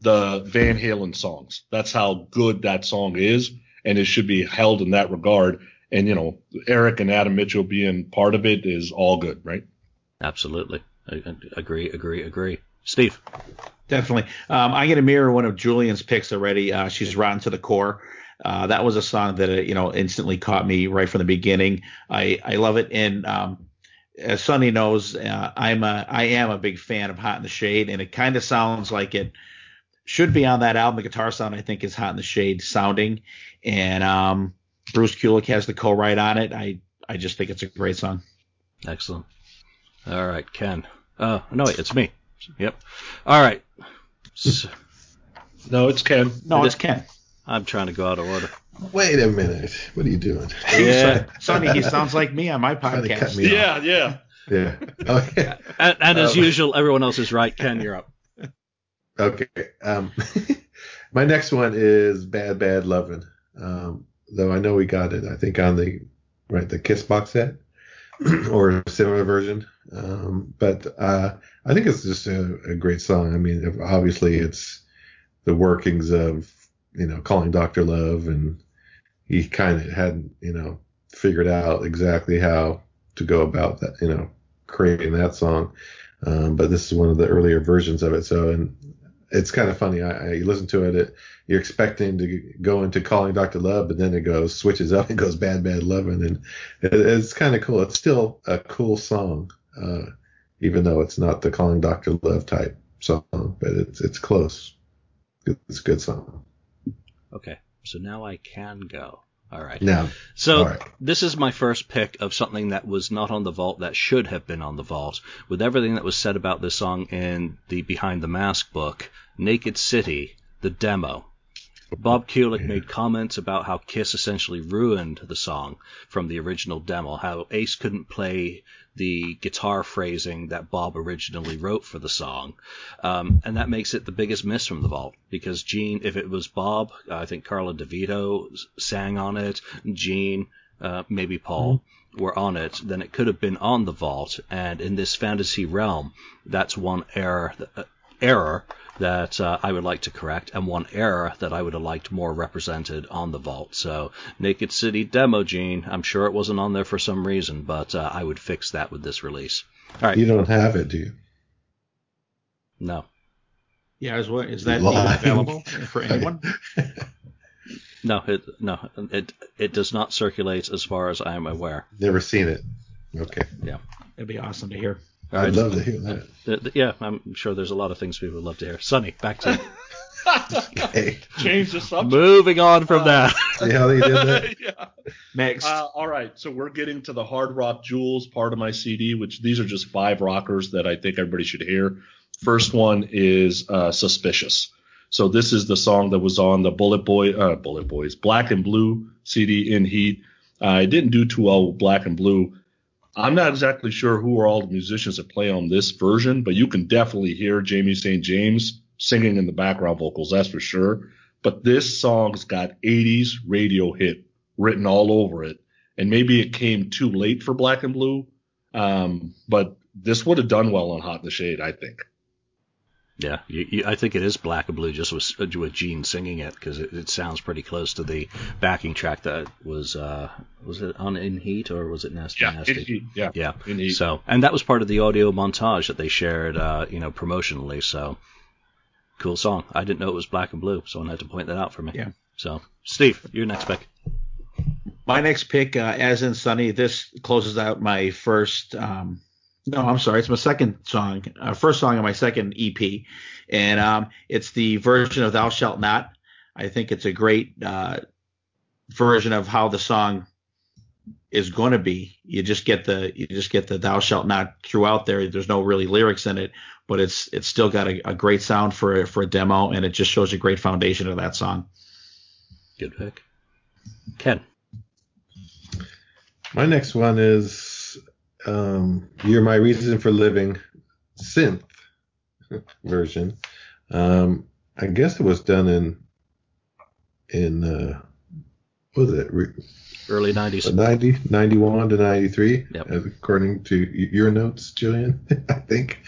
Speaker 2: the Van Halen songs. That's how good that song is, and it should be held in that regard. And you know, Eric and Adam Mitchell being part of it is all good, right?
Speaker 1: Absolutely. I, I agree, agree, agree. Steve.
Speaker 3: Definitely. Um, I'm going to mirror one of Julian's picks already. Uh, she's rotten to the core. Uh, that was a song that uh, you know instantly caught me right from the beginning. I I love it, and um, as Sonny knows, uh, I'm a I am a big fan of Hot in the Shade, and it kind of sounds like it should be on that album. The guitar sound I think is Hot in the Shade sounding, and um, Bruce Kulick has the co-write on it. I I just think it's a great song.
Speaker 1: Excellent. All right, Ken. Uh, no, wait, it's me. Yep. All right.
Speaker 2: So, no, it's Ken.
Speaker 3: No, it's Ken.
Speaker 1: I'm trying to go out of order.
Speaker 4: Wait a minute. What are you doing?
Speaker 3: Yeah. Sonny, he sounds like me on my podcast.
Speaker 2: Yeah, off. yeah.
Speaker 4: Yeah. Okay.
Speaker 1: and, and as um, usual, everyone else is right. Ken, you're up.
Speaker 4: Okay. Um, <laughs> my next one is Bad Bad Lovin'. Um, though I know we got it, I think on the right the Kiss box set <clears throat> or a similar version. Um, but uh, I think it's just a, a, great song. I mean, obviously it's the workings of you know calling Doctor Love, and he kind of hadn't you know figured out exactly how to go about that, you know, creating that song. Um, but this is one of the earlier versions of it. So, and it's kind of funny. I, I listen to it, it. You're expecting to go into calling Dr. Love, but then it goes switches up <laughs> and goes bad, bad loving, and it, it's kind of cool. It's still a cool song, uh, even though it's not the calling Dr. Love type song, but it's it's close. It's a good song.
Speaker 1: Okay, so now I can go. All right.
Speaker 4: Now,
Speaker 1: so
Speaker 4: right.
Speaker 1: this is my first pick of something that was not on the vault that should have been on the vault. With everything that was said about this song in the Behind the Mask book, Naked City, the demo. Bob Kulick yeah. made comments about how Kiss essentially ruined the song from the original demo, how Ace couldn't play the guitar phrasing that Bob originally wrote for the song. Um, and that makes it the biggest miss from the vault because Gene, if it was Bob, I think Karla DeVito sang on it, Gene, uh, maybe Paul, mm-hmm. were on it, then it could have been on the vault. And in this fantasy realm, that's one error. Uh, error that uh, I would like to correct, and one error that I would have liked more represented on the vault. So, Naked City demo, Gene. I'm sure it wasn't on there for some reason, but uh, I would fix that with this release.
Speaker 4: All right. You don't have it, do you?
Speaker 1: No.
Speaker 3: Yeah, is, what, is that available for <laughs> anyone?
Speaker 1: no, it no it it does not circulate as far as I am aware.
Speaker 4: Never seen it. Okay.
Speaker 1: Yeah.
Speaker 3: It'd be awesome to hear.
Speaker 4: I'd love to hear that.
Speaker 1: The, the, yeah, I'm sure there's a lot of things people would love to hear. Sonny, back to you. <laughs>
Speaker 2: okay. Change the subject.
Speaker 1: Moving on from uh, that. <laughs>
Speaker 4: See how you did that?
Speaker 2: yeah. Next. Uh, all right, so we're getting to the Hard Rock Jewels part of my CD, which these are just five rockers that I think everybody should hear. First one is uh, Suspicious. So this is the song that was on the Bullet Boy, uh, Bullet Boys, Black and Blue CD in Heat. I didn't do too well with Black and Blue. I'm not exactly sure who are all the musicians that play on this version, but you can definitely hear Jamie St. James singing in the background vocals, that's for sure. But this song's got 80s radio hit written all over it. And maybe it came too late for Black and Blue. Um, but this would have done well on Hot in the Shade, I think.
Speaker 1: Yeah, you, you, I think it is Black and Blue just with, with Gene singing it because it, it, sounds pretty close to the backing track that was uh, was it on In Heat or was it Nasty
Speaker 2: yeah,
Speaker 1: Nasty?
Speaker 2: In yeah,
Speaker 1: yeah. In Heat. So and that was part of the audio montage that they shared, uh, you know, promotionally. So cool song. I didn't know it was Black and Blue, so I had to point that out for me.
Speaker 3: Yeah.
Speaker 1: So Steve, your next pick.
Speaker 3: My next pick, uh, as in Sonny, this closes out my first. Um, no, I'm sorry. It's my second song, uh, first song on my second EP, and um, it's the version of "Thou Shalt Not." I think it's a great uh, version of how the song is going to be. You just get the you just get the "Thou Shalt Not" throughout there. There's no really lyrics in it, but it's it's still got a, a great sound for for a demo, and it just shows a great foundation of that song.
Speaker 1: Good pick, Ken.
Speaker 4: My next one is um, "You're My Reason for Living" synth <laughs> version. Um, I guess it was done in in uh, what was it?
Speaker 1: Early 90s.
Speaker 4: 90, 91 to 93, yep. according to your notes, Julian, <laughs> I think.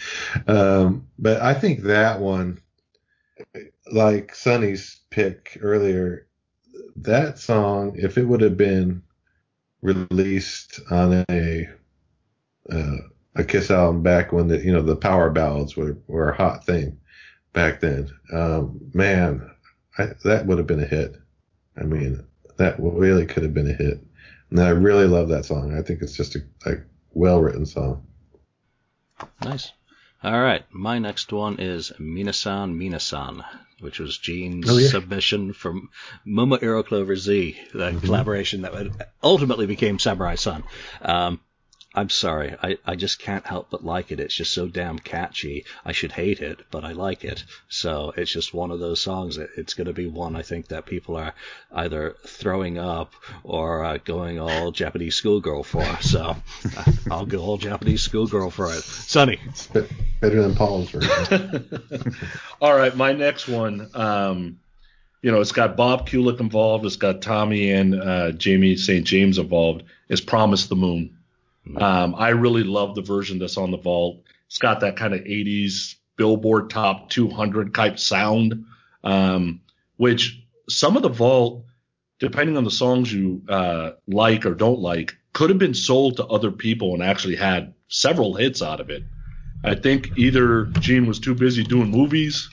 Speaker 4: Um, but I think that one, like Sonny's pick earlier, that song, if it would have been released on a uh, a Kiss album back when the you know the power ballads were were a hot thing back then. Um, man, I, that would have been a hit. I mean, that really could have been a hit. And I really love that song. I think it's just a, a well written song.
Speaker 1: Nice. All right, my next one is Minasan Minasan, which was Gene's oh, yeah. submission from Muma Clover Z, the mm-hmm. collaboration that ultimately became Samurai Son. Um, I'm sorry, I, I just can't help but like it. It's just so damn catchy. I should hate it, but I like it. So it's just one of those songs. That it's going to be one I think that people are either throwing up or uh, going all Japanese schoolgirl for. So uh, I'll go all Japanese schoolgirl for it. Sonny. It's
Speaker 4: better than Paul's version. <laughs>
Speaker 2: all right, my next one. Um, you know, it's got Bob Kulick involved. It's got Tommy and uh, Jamie St. James involved. It's Promise the Moon. Um, I really love the version that's on the vault. It's got that kind of 80s Billboard Top 200 type sound, um, which some of the vault, depending on the songs you uh, like or don't like, could have been sold to other people and actually had several hits out of it. I think either Gene was too busy doing movies,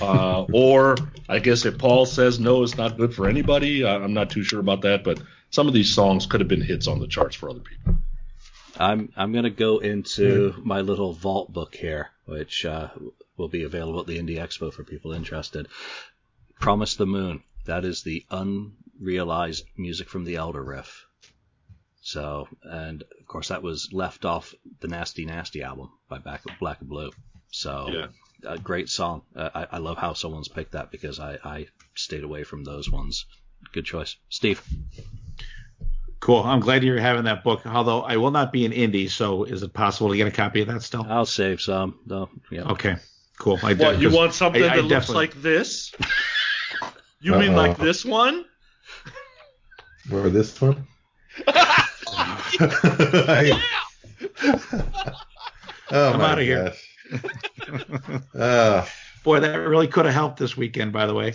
Speaker 2: uh, or I guess if Paul says no, it's not good for anybody. I'm not too sure about that, but some of these songs could have been hits on the charts for other people.
Speaker 1: I'm I'm gonna go into my little vault book here, which uh, will be available at the Indy Expo for people interested. Promise the Moon. That is the unrealized music from the Elder Riff. So, and of course that was left off the Nasty Nasty album by Black, Black and Blue. So, yeah. a great song. Uh, I, I love how someone's picked that because I, I stayed away from those ones. Good choice, Steve.
Speaker 3: Cool. I'm glad you're having that book. Although I will not be in Indy, so is it possible to get a copy of that still?
Speaker 1: I'll save some. No. Yeah.
Speaker 3: Okay. Cool.
Speaker 2: I what, you want something I, I that looks definitely... like this? <laughs> You Uh-oh. mean like this one?
Speaker 4: Or this one? <laughs> <laughs> I- oh
Speaker 3: I'm
Speaker 4: my
Speaker 3: outta here.
Speaker 4: gosh. Uh,
Speaker 3: Boy, that really could have helped this weekend, by the way.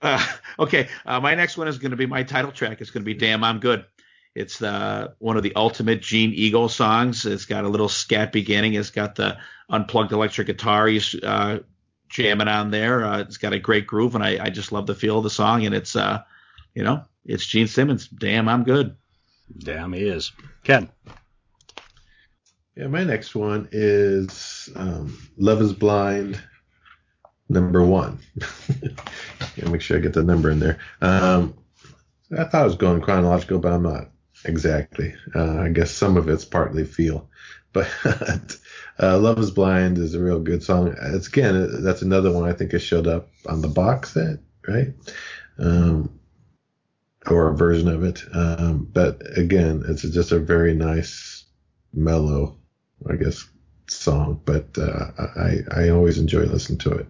Speaker 3: Uh, <laughs> okay, uh, my next one is going to be my title track. It's going to be "Damn, I'm Good." It's the one of the ultimate Gene Eagle songs. It's got a little scat beginning. It's got the unplugged electric guitar he's uh, jamming on there. Uh, it's got a great groove, and I, I just love the feel of the song. And it's, uh, you know, it's Gene Simmons. Damn, I'm good.
Speaker 1: Damn, he is. Ken.
Speaker 4: yeah, my next one is um, "Love Is Blind." Number one. <laughs> make sure I get the number in there. Um, I thought I was going chronological, but I'm not exactly. Uh, I guess some of it's partly feel, <laughs> but uh, "Love Is Blind" is a real good song. It's again, that's another one I think it showed up on the box set, right? Um, or a version of it. Um, but again, it's just a very nice, mellow, I guess, song. But uh, I I always enjoy listening to it.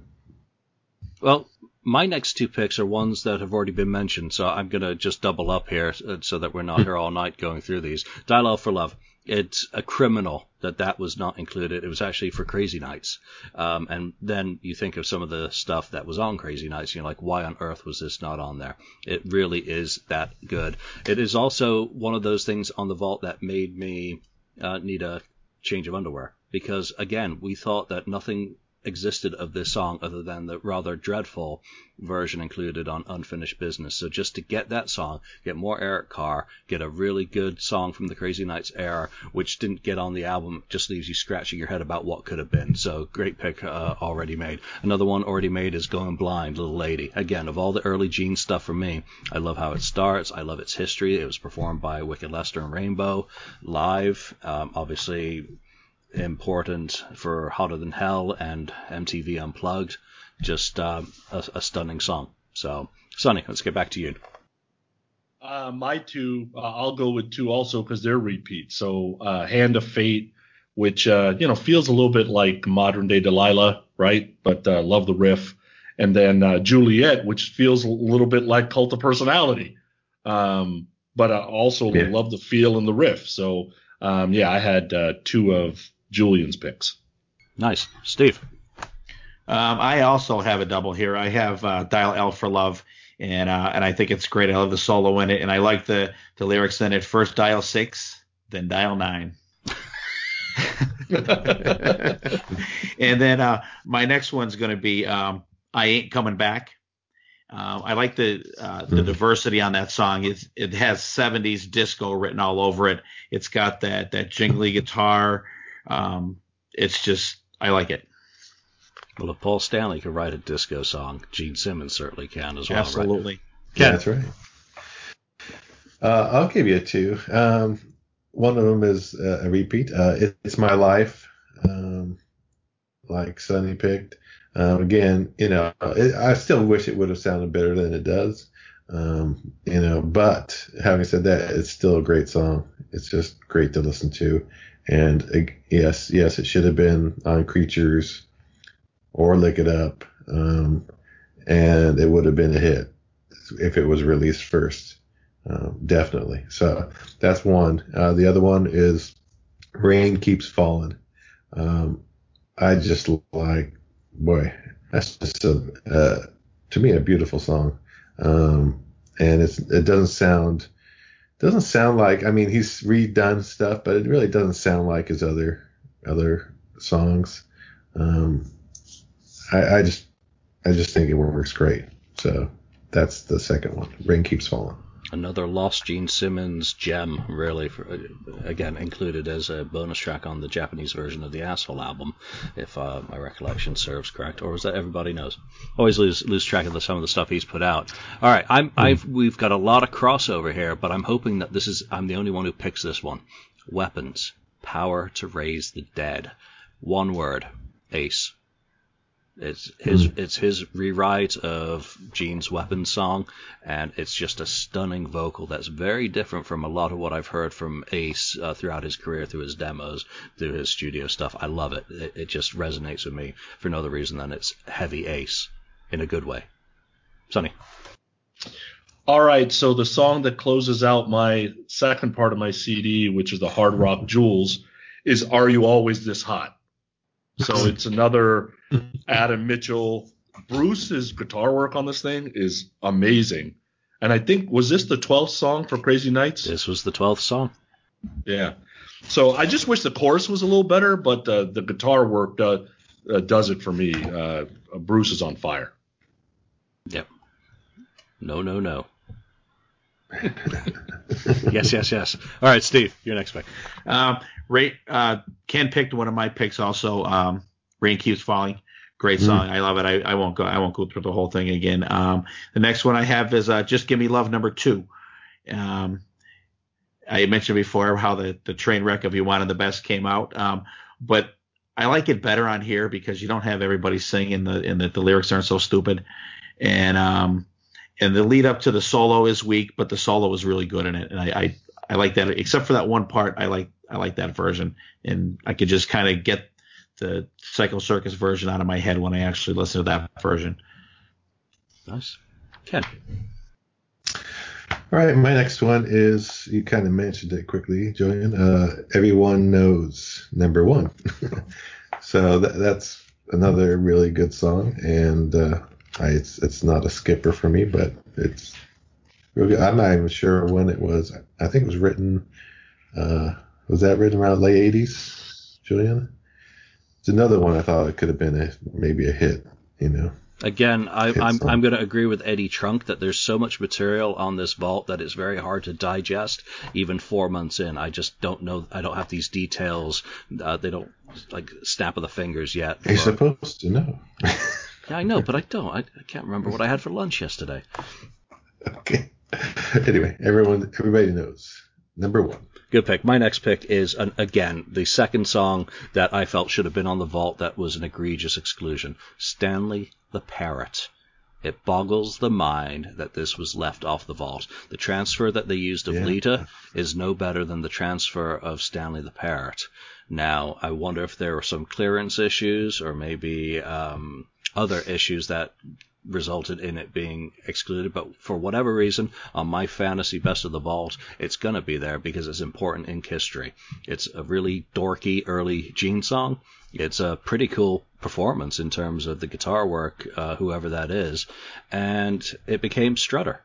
Speaker 1: Well, my next two picks are ones that have already been mentioned, so I'm going to just double up here uh, so that we're not <laughs> here all night going through these. Dial for Love. It's a criminal that that was not included. It was actually for Crazy Nights. Um, and then you think of some of the stuff that was on Crazy Nights, you're like, why on earth was this not on there? It really is that good. It is also one of those things on the vault that made me uh, need a change of underwear because again, we thought that nothing existed of this song other than the rather dreadful version included on Unfinished Business. So just to get that song, get more Eric Carr, get a really good song from the Crazy Nights era, which didn't get on the album, just leaves you scratching your head about what could have been. So great pick uh, already made. Another one already made is Going Blind, Little Lady. Again, of all the early Gene stuff for me, I love how it starts. I love its history. It was performed by Wicked Lester and Rainbow live. Um, obviously important for Hotter Than Hell and MTV Unplugged. Just um, a, a, stunning song. So, Sonny, let's get back to you.
Speaker 2: Uh, my two, uh, I'll go with two also because they're repeats. So, uh, Hand of Fate, which uh, you know feels a little bit like modern day Delilah, right? But uh, love the riff. And then uh, Juliet, which feels a little bit like Cult of Personality, um, but I also yeah. love the feel and the riff. So, um, yeah, I had two of Julian's picks.
Speaker 1: Nice, Steve.
Speaker 3: Um, I also have a double here. I have uh, Dial L for Love, and uh, and I think it's great. I love the solo in it, and I like the the lyrics in it. First dial six, then dial nine. <laughs> and then uh, my next one's going to be um, I Ain't Coming Back. Uh, I like the uh, the mm. diversity on that song. It it has 70s disco written all over it. It's got that that jingly guitar. Um, it's just I like it.
Speaker 1: Well, if Paul Stanley could write a disco song, Gene Simmons certainly can as well.
Speaker 3: Absolutely.
Speaker 1: Right?
Speaker 4: Yeah, that's right. Uh, I'll give you a two. Um, one of them is uh, a repeat. Uh, it, it's my life, um, like Sonny picked. Um, again, you know, it, I still wish it would have sounded better than it does. Um, you know, but having said that, it's still a great song. It's just great to listen to. And yes, yes, it should have been on Creatures or Lick It Up, um, and it would have been a hit if it was released first. Um, definitely. So that's one. Uh, the other one is Rain Keeps Falling. Um, I just like, boy, that's just a, uh, to me, a beautiful song. Um, and it's, it doesn't sound, doesn't sound like, I mean, he's redone stuff, but it really doesn't sound like his other, other songs. Um, I, I just I just think it works great. So that's the second one. Rain keeps falling.
Speaker 1: Another lost Gene Simmons gem, really. For, again, included as a bonus track on the Japanese version of the Asshole album, if uh, my recollection serves correct, or was that everybody knows? Always lose lose track of the, some of the stuff he's put out. All right, I'm mm. I've we've got a lot of crossover here, but I'm hoping that this is I'm the only one who picks this one. Weapons, power to raise the dead. One word, Ace. It's his mm. it's his rewrite of Gene's Weapon song, and it's just a stunning vocal that's very different from a lot of what I've heard from Ace uh, throughout his career, through his demos, through his studio stuff. I love it. it. It just resonates with me for no other reason than it's heavy Ace in a good way. Sonny.
Speaker 2: All right, so the song that closes out my second part of my CD, which is the Hard Rock Jewels, is "Are You Always This Hot." So <laughs> it's another Adam Mitchell. Bruce's guitar work on this thing is amazing, and I think was this the twelfth song for Crazy Nights?
Speaker 1: This was the twelfth song.
Speaker 2: Yeah. So I just wish the chorus was a little better, but uh, the guitar work uh, uh, does it for me. Uh, Bruce is on fire.
Speaker 1: Yep. No, no, no. <laughs> yes, yes, yes. All right, Steve, your next pick.
Speaker 3: Um, Ray, uh, Ken picked one of my picks also. Um, Rain keeps falling. Great song. Mm. I love it. I, I, won't go. I won't go through the whole thing again. Um, the next one I have is uh, "Just Give Me Love" number two. Um, I mentioned before how the the train wreck of "You Wanted the Best" came out, um, but I like it better on here because you don't have everybody singing the and the, the lyrics aren't so stupid, and um, and the lead up to the solo is weak, but the solo is really good in it, and I I, I like that. Except for that one part, I like I like that version, and I could just kind of get the Psycho Circus version out of my head when I actually listen to that version.
Speaker 1: Nice, Ken.
Speaker 4: All right, my next one is you kind of mentioned it quickly, Julian. Uh, Everyone knows number one. <laughs> so that, that's another really good song, and uh, I, it's it's not a skipper for me, but it's really I'm not even sure when it was. I think it was written. Uh, was that written around late '80s, Julian? It's another one I thought it could have been a maybe a hit. You know.
Speaker 1: Again, I, am I'm, I'm going to agree with Eddie Trunk that there's so much material on this vault that it's very hard to digest. Even four months in, I just don't know. I don't have these details. Uh, they don't like snap of the fingers yet.
Speaker 4: You're supposed to know.
Speaker 1: Yeah, I know, but I don't. I, I can't remember what I had for lunch yesterday. <laughs>
Speaker 4: Okay. Anyway, everyone, everybody knows. Number one.
Speaker 1: Good pick. My next pick is an, again the second song that I felt should have been on the vault that was an egregious exclusion. Stanley the Parrot. It boggles the mind that this was left off the vault. The transfer that they used of yeah. Lita is no better than the transfer of Stanley the Parrot. Now, I wonder if there were some clearance issues or maybe um, other issues that resulted in it being excluded. But for whatever reason, on my fantasy best of the vault, it's going to be there because it's important in history. It's a really dorky early Gene song. It's a pretty cool performance in terms of the guitar work, uh, whoever that is. And it became Strutter.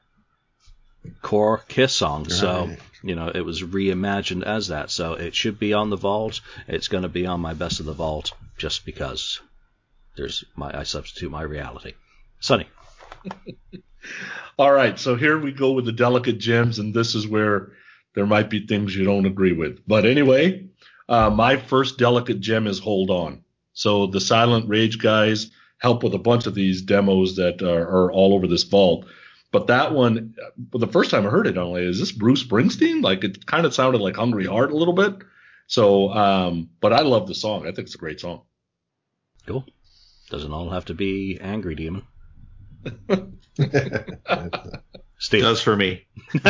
Speaker 1: Core Kiss song. Right. So, you know, it was reimagined as that. So it should be on the vault. It's going to be on my best of the vault just because there's my I substitute my reality. Sonny. <laughs>
Speaker 2: All right, so here we go with the delicate gems, and this is where there might be things you don't agree with. But anyway, uh, my first delicate gem is Hold On. So the Silent Rage guys help with a bunch of these demos that are, are all over this vault. But that one, well, the first time I heard it, I'm like, is this Bruce Springsteen? Like it kind of sounded like Hungry Heart a little bit. So, um, but I love the song. I think it's a great song.
Speaker 1: Cool. Doesn't all have to be Angry Demon.
Speaker 3: Steve. Does for me. <laughs>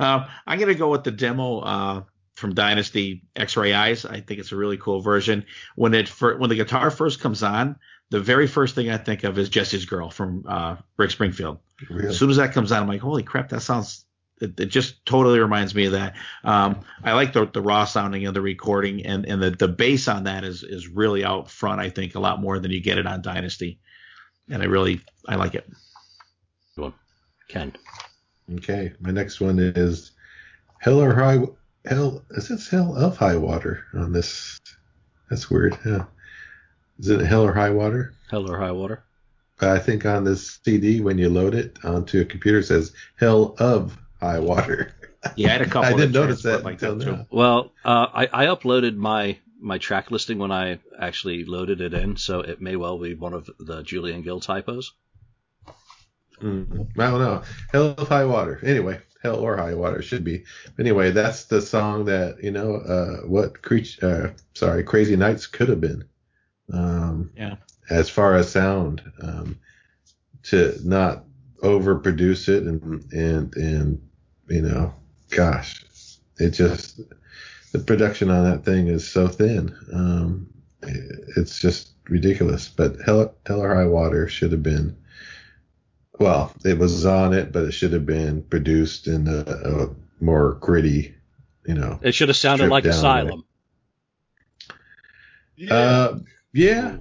Speaker 3: um, I'm going to go with the demo uh, from Dynasty X-Ray Eyes. I think it's a really cool version. When it when the guitar first comes on, the very first thing I think of is Jesse's Girl from uh, Rick Springfield. Really? As soon as that comes on, I'm like, holy crap, that sounds it, it, just totally reminds me of that. Um, I like the, the raw sounding of the recording, and, and the, the bass on that is is really out front. I think a lot more than you get it on Dynasty, and I really I like it.
Speaker 1: Good Ken.
Speaker 4: Okay, my next one is Hell or High Hell. Is it Hell of High Water on this? That's weird. Yeah. Is it Hell or High Water?
Speaker 1: Hell or High Water.
Speaker 4: I think on this CD, when you load it onto a computer, it says Hell of high water.
Speaker 3: Yeah, I had a <laughs> couple. I didn't notice that like that
Speaker 1: too. Well, uh, I, I uploaded my my track listing when I actually loaded it in, so it may well be one of the Julian Gill typos.
Speaker 4: Mm, I don't know. Hell of high water. Anyway, hell or high water should be. Anyway, that's the song that you know uh, what creature. Uh, sorry, Crazy Nights could have been. Um,
Speaker 3: yeah.
Speaker 4: As far as sound, um, to not overproduce it and and and you know, gosh, it just the production on that thing is so thin. Um, it's just ridiculous. But Hell, Hell or High Water should have been well, it was on it, but it should have been produced in a, a more gritty, you know.
Speaker 1: It should have sounded like
Speaker 4: down
Speaker 1: Asylum
Speaker 2: Yeah.
Speaker 4: Uh, yeah.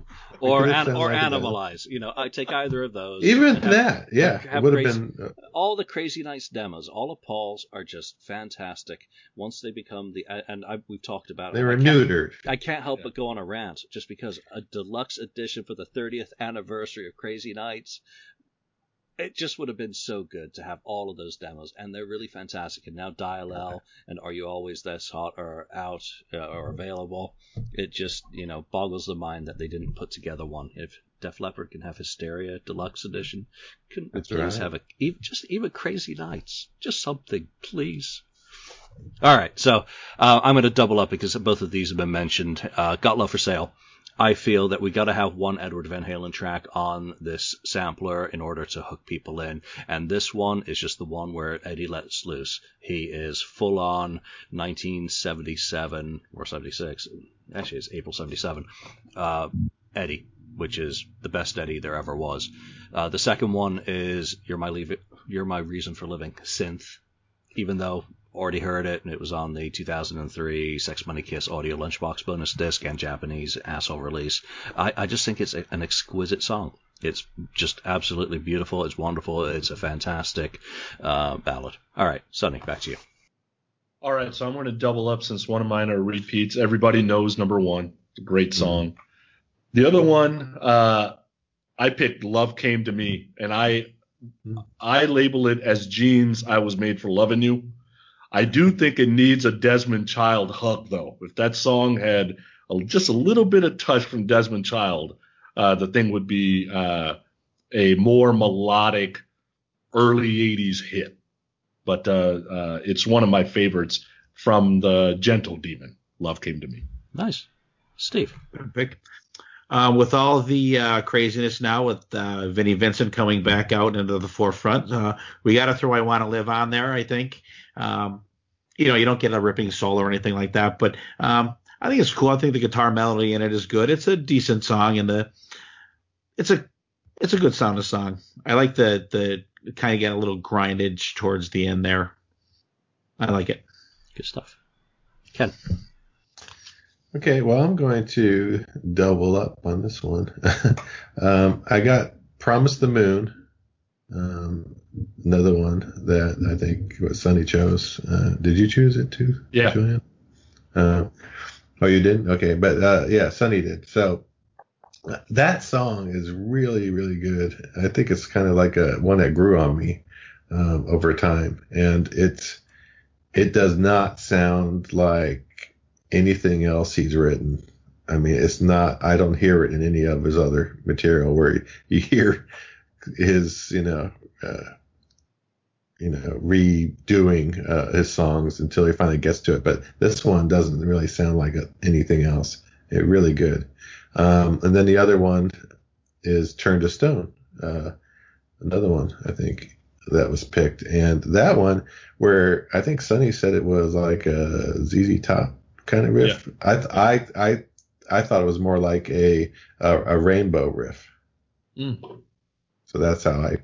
Speaker 1: Or an, or
Speaker 4: like.
Speaker 1: Animalize. You know, I take either of those.
Speaker 4: Even
Speaker 1: have-
Speaker 4: that, yeah,
Speaker 1: have
Speaker 4: it would have been. uh,
Speaker 1: all the Crazy Nights demos, all of Paul's are just fantastic. Once they become the, and I, we've talked about
Speaker 4: They
Speaker 1: it.
Speaker 4: were neutered.
Speaker 1: I can't help
Speaker 2: Yeah.
Speaker 1: but go on a rant just because a deluxe edition for the 30th anniversary of Crazy Nights. It just would have been so good to have all of those demos, and they're really fantastic. And now Dial L and Are You Always This Hot are out uh, or available. It just you know boggles the mind that they didn't put together one. If Def Leppard can have Hysteria Deluxe Edition, couldn't we
Speaker 4: That's
Speaker 1: please
Speaker 4: right.
Speaker 1: have a even, just even Crazy Nights, just something, please. All right, so uh, I'm going to double up because both of these have been mentioned. Uh, Got Love for Sale. I feel that we got to have one Edward Van Halen track on this sampler in order to hook people in, and this one is just the one where Eddie lets loose. He is full on 1977 or 76. Actually, it's April 77. Uh, Eddie, which is the best Eddie there ever was. Uh, the second one is "You're My Leave You're My Reason for Living" synth, even though already heard it and it was on the 2003 Sex Money Kiss audio lunchbox bonus disc and Japanese asshole release. I, I just think it's a, an exquisite song. It's just absolutely beautiful. It's wonderful. It's a fantastic uh, ballad. All right, Sonny, back to you.
Speaker 2: All right, so I'm going to double up since one of mine are repeats. Everybody knows number one. It's a great song. The other one, uh, I picked "Love Came to Me," and I I label it as "Gene's I was made for loving you. I do think it needs a Desmond Child hug, though. If that song had a, just a little bit of touch from Desmond Child, uh, the thing would be uh, a more melodic early '80s hit but uh, uh, it's one of my favorites from the Gentle Demon. Love came to me.
Speaker 1: Nice, Steve.
Speaker 3: Good pick. Uh, with all the uh, craziness now, with uh, Vinnie Vincent coming back out into the forefront, uh, we got to throw "I Want to Live" on there. I think. Um, you know, you don't get a ripping solo or anything like that, but um, I think it's cool. I think the guitar melody in it is good. It's a decent song, and the it's a it's a good sounding song. I like the the kind of get a little grindage towards the end there. I like it.
Speaker 1: Good stuff. Ken.
Speaker 4: Okay, well, I'm going to double up on this one. <laughs> um, I got Promise the Moon, um, another one that I think what Sonny chose. Uh, did you choose it too?
Speaker 2: Yeah.
Speaker 4: Julian? Uh, oh, you did? Okay, but uh, yeah, Sonny did. So that song is really, really good. I think it's kind of like a one that grew on me um, over time, and it's it does not sound like anything else he's written. I mean, it's not. I don't hear it in any of his other material where you hear his, you know, uh, you know, redoing uh, his songs until he finally gets to it. But this one doesn't really sound like anything else. It really good. Um, and then the other one is Turn to Stone. Uh, another one I think that was picked, and that one where I think Sonny said it was like a ZZ Top kind of riff. I I I I thought it was more like a a, a rainbow riff.
Speaker 2: Mm.
Speaker 4: So that's how I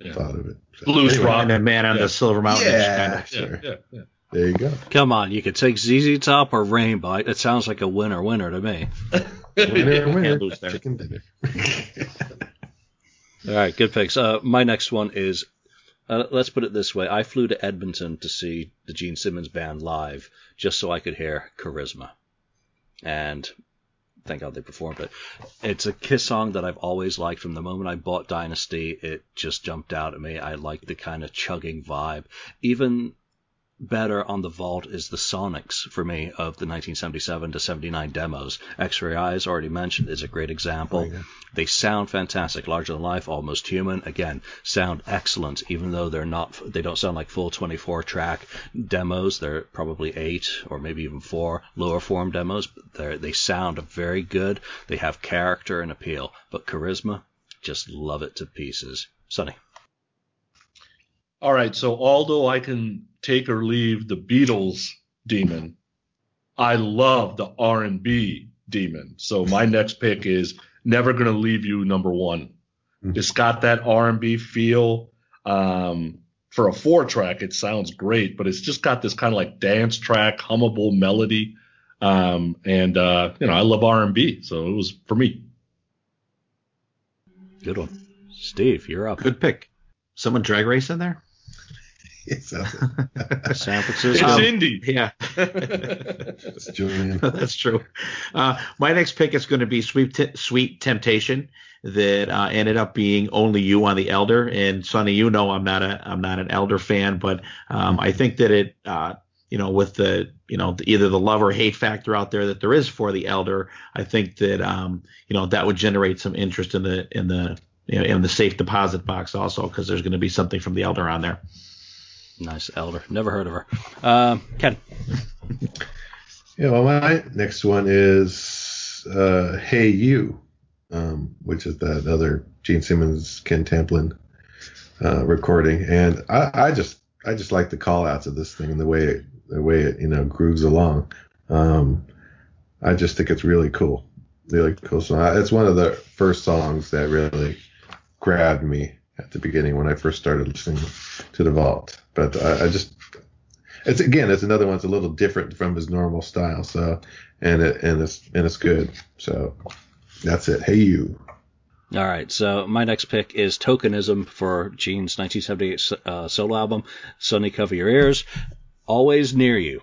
Speaker 2: Yeah.
Speaker 4: thought of it. So,
Speaker 2: Blues
Speaker 4: anyway,
Speaker 2: rock.
Speaker 3: And a man on
Speaker 2: Yeah.
Speaker 3: the Silver Mountain.
Speaker 4: Yeah.
Speaker 3: kind of-
Speaker 4: Sure.
Speaker 2: yeah, yeah.
Speaker 4: There you go.
Speaker 1: Come on, you could take ZZ Top or Rainbow. It sounds like a winner winner to me. <laughs>
Speaker 4: Winner, winner,
Speaker 3: lose there.
Speaker 4: chicken dinner. <laughs>
Speaker 1: All right, good picks. Uh, my next one is uh, let's put it this way: I flew to Edmonton to see the Gene Simmons band live just so I could hear Charisma, and thank God they performed it. It's a Kiss song that I've always liked. From the moment I bought Dynasty, it just jumped out at me. I like the kind of chugging vibe. Even better on the vault is the Sonics for me of the 1977 to 79 demos. X-Ray Eyes, already mentioned, is a great example.
Speaker 4: Oh, yeah.
Speaker 1: They sound fantastic, larger than life, almost human. Again, sound excellent, even though they're not. They don't sound like full 24 track demos. They're probably eight or maybe even four lower form demos. But they they sound very good. They have character and appeal. But charisma, just love it to pieces. Sonny.
Speaker 2: All right, so although I can take or leave the Beatles demon, I love the R&B demon. So my next pick is Never Gonna Leave You number 1. Mm-hmm. It's got that R&B feel. Um, for a four track, it sounds great, but it's just got this kind of like dance track, hummable melody. Um, and, uh, you know, I love R&B, so it was for me.
Speaker 1: Good one. Steve, you're up.
Speaker 3: Good pick. Someone drag race in there? <laughs>
Speaker 1: San Francisco.
Speaker 2: It's um, Indy.
Speaker 3: Yeah. <laughs>
Speaker 4: That's Julian. <laughs>
Speaker 3: That's true. Uh, my next pick is going to be Sweet, T- Sweet Temptation that uh, ended up being only you on the Elder. And Sonny, you know I'm not a I'm not an Elder fan, but um, I think that it uh, you know with the you know either the love or hate factor out there that there is for the Elder, I think that um, you know that would generate some interest in the in the you know, in the safe deposit box also because there's going to be something from the Elder on there.
Speaker 1: Nice Elder. Never heard of her. Uh, Ken.
Speaker 4: Yeah, well, my next one is uh, Hey You um, which is that other Gene Simmons, Ken Tamplin uh, recording. And I, I, just I just like the call outs of this thing and the way it the way it you know grooves along. Um, I just think it's really cool, really cool song. It's one of the first songs that really grabbed me at the beginning when I first started listening to the Vault. But I, I just it's again it's another one that's a little different from his normal style. So and it and it's and it's good. So that's it. Hey, you.
Speaker 1: All right, so my next pick is Tokenism for Gene's 1978 uh, solo album, Sonny Cover Your Ears, Always Near You.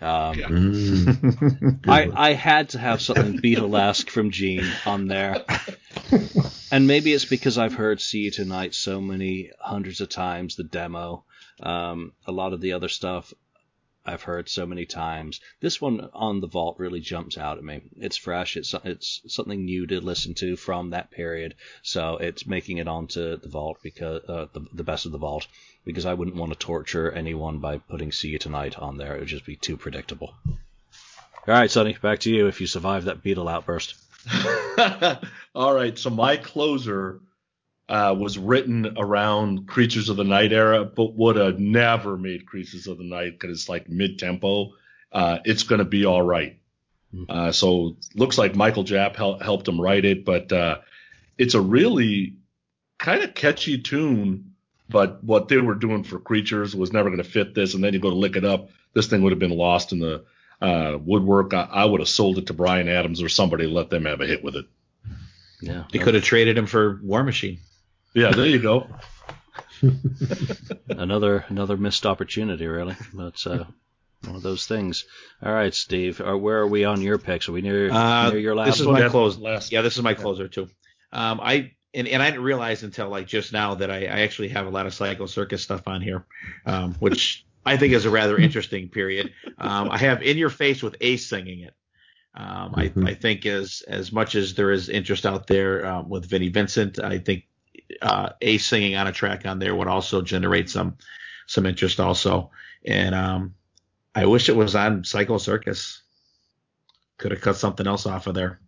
Speaker 1: Um, yeah. mm. <laughs> I, I had to have something Beatlesque from Gene on there. <laughs> And maybe it's because I've heard See You Tonight so many hundreds of times, the demo. Um, a lot of the other stuff I've heard so many times. This one on the vault really jumps out at me. It's fresh. It's it's something new to listen to from that period. So it's making it onto the vault because uh, the the best of the vault because I wouldn't want to torture anyone by putting "See You Tonight" on there. It would just be too predictable. All right, Sonny, back to you. If you survive that Beatle outburst. <laughs>
Speaker 2: All right, so my closer uh, was written around Creatures of the Night era, but would have never made Creatures of the Night because it's like mid tempo. Uh, it's going to be all right. Hmm. Uh, so looks like Mikel Japp hel- helped him write it, but uh, it's a really kind of catchy tune. But what they were doing for Creatures was never going to fit this. And then you go to lick it up, this thing would have been lost in the uh, woodwork. I, I would have sold it to Bryan Adams or somebody, let them have a hit with it.
Speaker 3: Yeah, they could have traded him for War Machine.
Speaker 2: Yeah, there you go. <laughs>
Speaker 1: another another missed opportunity, really. But uh, one of those things. All right, Steve. Uh, where are we on your picks? Are we near, uh, near your last?
Speaker 3: This is one? my close. Last. Yeah, this is my closer too. Um, I and, and I didn't realize until like just now that I, I actually have a lot of Psycho Circus stuff on here, um, which I think is a rather interesting period. Um, I have In Your Face with Ace singing it. Um, mm-hmm. I, I, think as as much as there is interest out there um, with Vinnie Vincent, I think uh, Ace singing on a track on there would also generate some some interest also. And um, I wish it was on Psycho Circus. Could have cut something else off of there.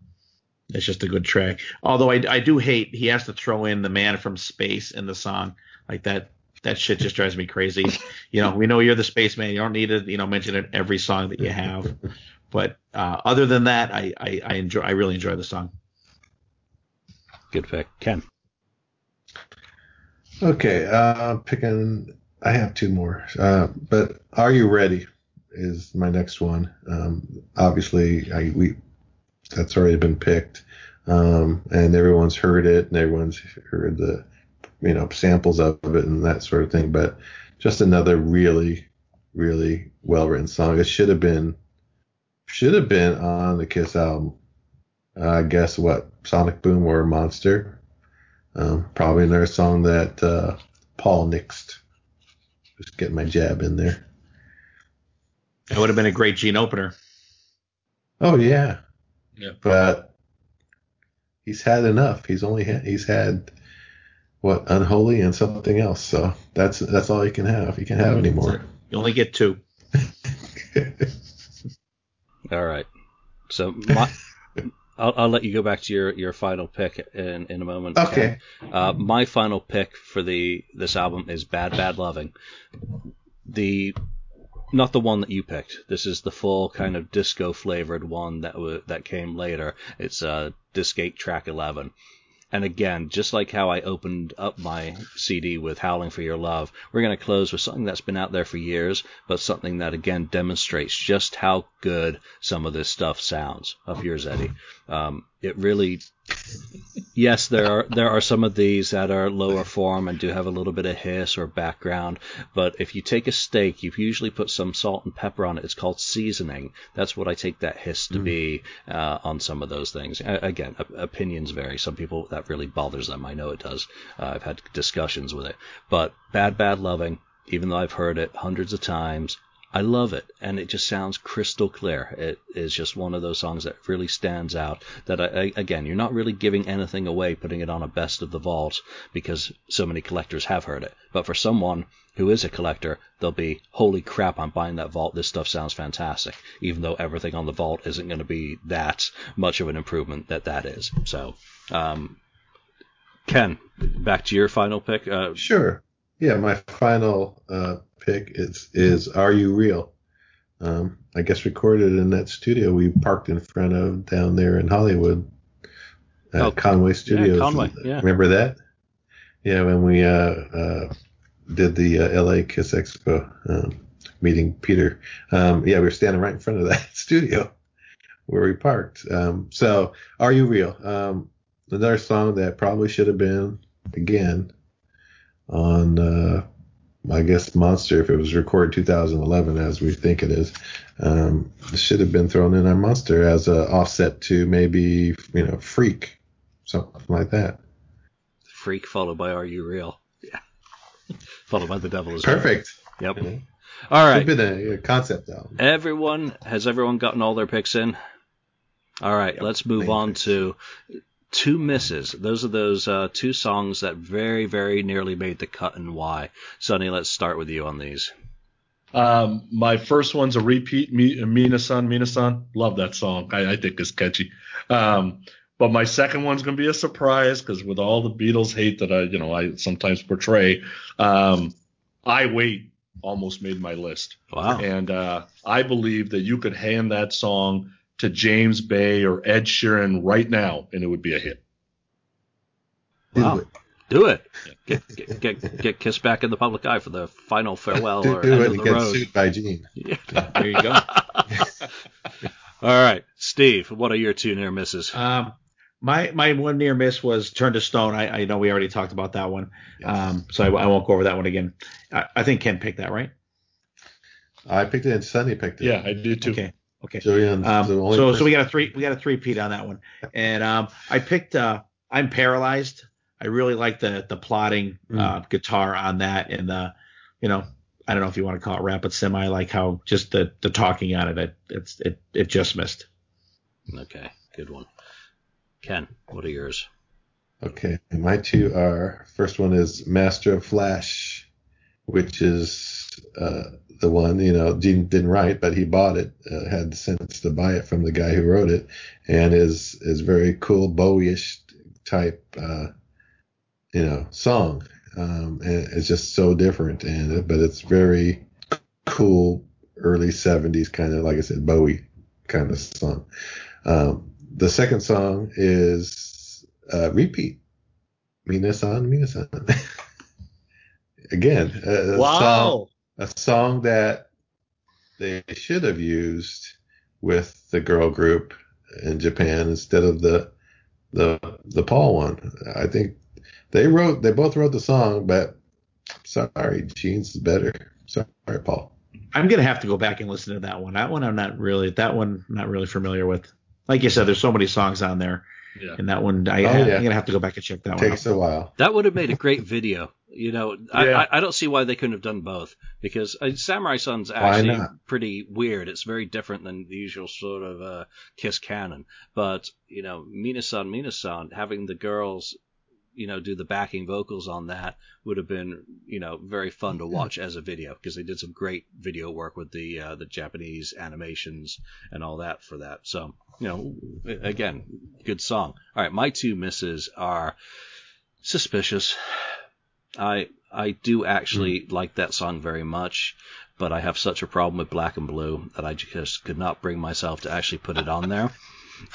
Speaker 3: It's just a good track. Although I, I do hate he has to throw in the man from space in the song like that. That shit just drives me crazy. You know, we know you're the spaceman. You don't need to, you know, mention it every song that you have. But uh, other than that, I, I, I enjoy. I really enjoy the song.
Speaker 1: Good pick, Ken.
Speaker 4: Okay, uh, picking. I have two more, uh, but are you ready? Is my next one. Um, obviously, I we that's already been picked, um, and everyone's heard it, and everyone's heard the you know samples of it and that sort of thing. But just another really, really well written song. It should have been should have been on the Kiss album. Uh, I guess what Sonic Boom or Monster um, probably another song that uh, Paul nixed. Just get my jab in there.
Speaker 3: It would have been a great Gene opener.
Speaker 4: Oh yeah. Yeah. But he's had enough. He's only had, he's had what unholy and something else. So that's that's all you can have. You can't have anymore.
Speaker 3: You only get two. <laughs>
Speaker 1: all right. So my I'll, I'll, let you go back to your, your final pick in, in a moment.
Speaker 4: Okay.
Speaker 1: Uh, my final pick for the this album is Bad Bad Loving. The not the one that you picked. This is the full kind of disco flavored one that w- that came later. It's uh, Disc 8 track 11. And again, just like how I opened up my CD with Howling for Your Love, we're going to close with something that's been out there for years, but something that again demonstrates just how good some of this stuff sounds. Of yours, Eddie. Um, it really yes, there are there are some of these that are lower form and do have a little bit of hiss or background. But if you take a steak, you've usually put some salt and pepper on it. It's called seasoning. That's what I take that hiss to mm. be uh, on some of those things. Again, opinions vary. Some people that really bothers them. I know it does. Uh, I've had discussions with it. But bad, bad loving. Even though I've heard it hundreds of times, I love it, and it just sounds crystal clear. It is just one of those songs that really stands out. That I, again, you're not really giving anything away putting it on a best of the vault because so many collectors have heard it. But for someone who is a collector, they'll be, holy crap, I'm buying that vault. This stuff sounds fantastic. Even though everything on the vault isn't going to be that much of an improvement that that is. So, um, Ken, back to your final pick. Uh,
Speaker 4: sure. Yeah, my final uh, pick is is Are You Real? Um, I guess recorded in that studio we parked in front of down there in Hollywood at oh, Conway Studios.
Speaker 1: Yeah, Conway, yeah.
Speaker 4: Remember that? Yeah, when we uh, uh, did the uh, LA Kiss Expo um, meeting Peter. Um, yeah, we were standing right in front of that <laughs> studio where we parked. Um, so, Are You Real? Um, another song that probably should have been, again, on uh, I guess Monster, if it was recorded 2011, as we think it is, um, should have been thrown in on Monster as an offset to maybe you know Freak, something like that.
Speaker 1: Freak followed by Are You Real? Yeah, <laughs> followed by The Devil is
Speaker 4: perfect.
Speaker 1: Yep. All right.
Speaker 4: Been a, a concept album.
Speaker 1: Everyone has everyone gotten all their picks in. All right, yep. let's move on to two misses. Those are those uh, two songs that very, very nearly made the cut and why. Sonny, let's start with you on these.
Speaker 2: Um, my first one's a repeat. Minasan, Minasan. Love that song. I, I think it's catchy. Um, but my second one's going to be a surprise because with all the Beatles hate that I, you know, I sometimes portray, um, I Wait almost made my list.
Speaker 1: Wow.
Speaker 2: And uh, I believe that you could hand that song to James Bay or Ed Sheeran right now, and it would be a hit.
Speaker 1: Wow. Do it. Do it. Get, get, get, get Kiss back in the public eye for the final farewell
Speaker 4: do,
Speaker 1: or
Speaker 4: do
Speaker 1: end
Speaker 4: it
Speaker 1: of the
Speaker 4: get
Speaker 1: road.
Speaker 4: sued by Gene.
Speaker 1: Yeah. <laughs> There you go. All right, Steve, what are your two near misses?
Speaker 3: Um, my my one near miss was Turn to Stone. I, I know we already talked about that one, yes. um, so I, I, won't go over that one again. I, I, think Ken picked that, right?
Speaker 4: I picked it and Sonny picked it.
Speaker 2: Yeah, I did too.
Speaker 3: Okay. Okay.
Speaker 4: Um,
Speaker 3: so person. so we got a three we got a three peat on that one, and um, I picked uh, I'm paralyzed. I really like the the plotting mm. uh, guitar on that, and the you know I don't know if you want to call it rap, but semi like how just the the talking on it, it it's it it just missed.
Speaker 1: Okay, good one. Ken, what are yours?
Speaker 4: Okay, my two are first one is Master of Flash, which is uh, the one, you know, Gene didn't write, but he bought it, uh, had the sense to buy it from the guy who wrote it, and is is very cool Bowie-ish type, uh, you know, song. Um, and it's just so different, and but it's very cool early '70s kind of, like I said, Bowie kind of song. Um, the second song is uh, "Repeat." Minasan, Minasan. <laughs> Again, uh,
Speaker 2: wow. Song,
Speaker 4: a song that they should have used with the girl group in Japan instead of the the the Paul one. I think they wrote they both wrote the song, but sorry, Gene's is better. Sorry, Paul.
Speaker 3: I'm gonna have to go back and listen to that one. That one I'm not really that one I'm not really familiar with. Like you said, there's so many songs on there. Yeah. And that one, I, oh, yeah. I'm gonna have to go back and check that
Speaker 4: Takes
Speaker 3: one.
Speaker 4: Takes a while.
Speaker 1: That would have made a great video. You know, yeah. I, I don't see why they couldn't have done both because uh, Samurai Son's actually pretty weird. It's very different than the usual sort of uh, Kiss canon. But you know, Minasan, Minasan, having the girls, you know, do the backing vocals on that would have been, you know, very fun to watch as a video because they did some great video work with the uh, the Japanese animations and all that for that. So you know, again, good song. All right, my two misses are suspicious. I I do actually mm. like that song very much, but I have such a problem with Black 'n Blue that I just could not bring myself to actually put it on there.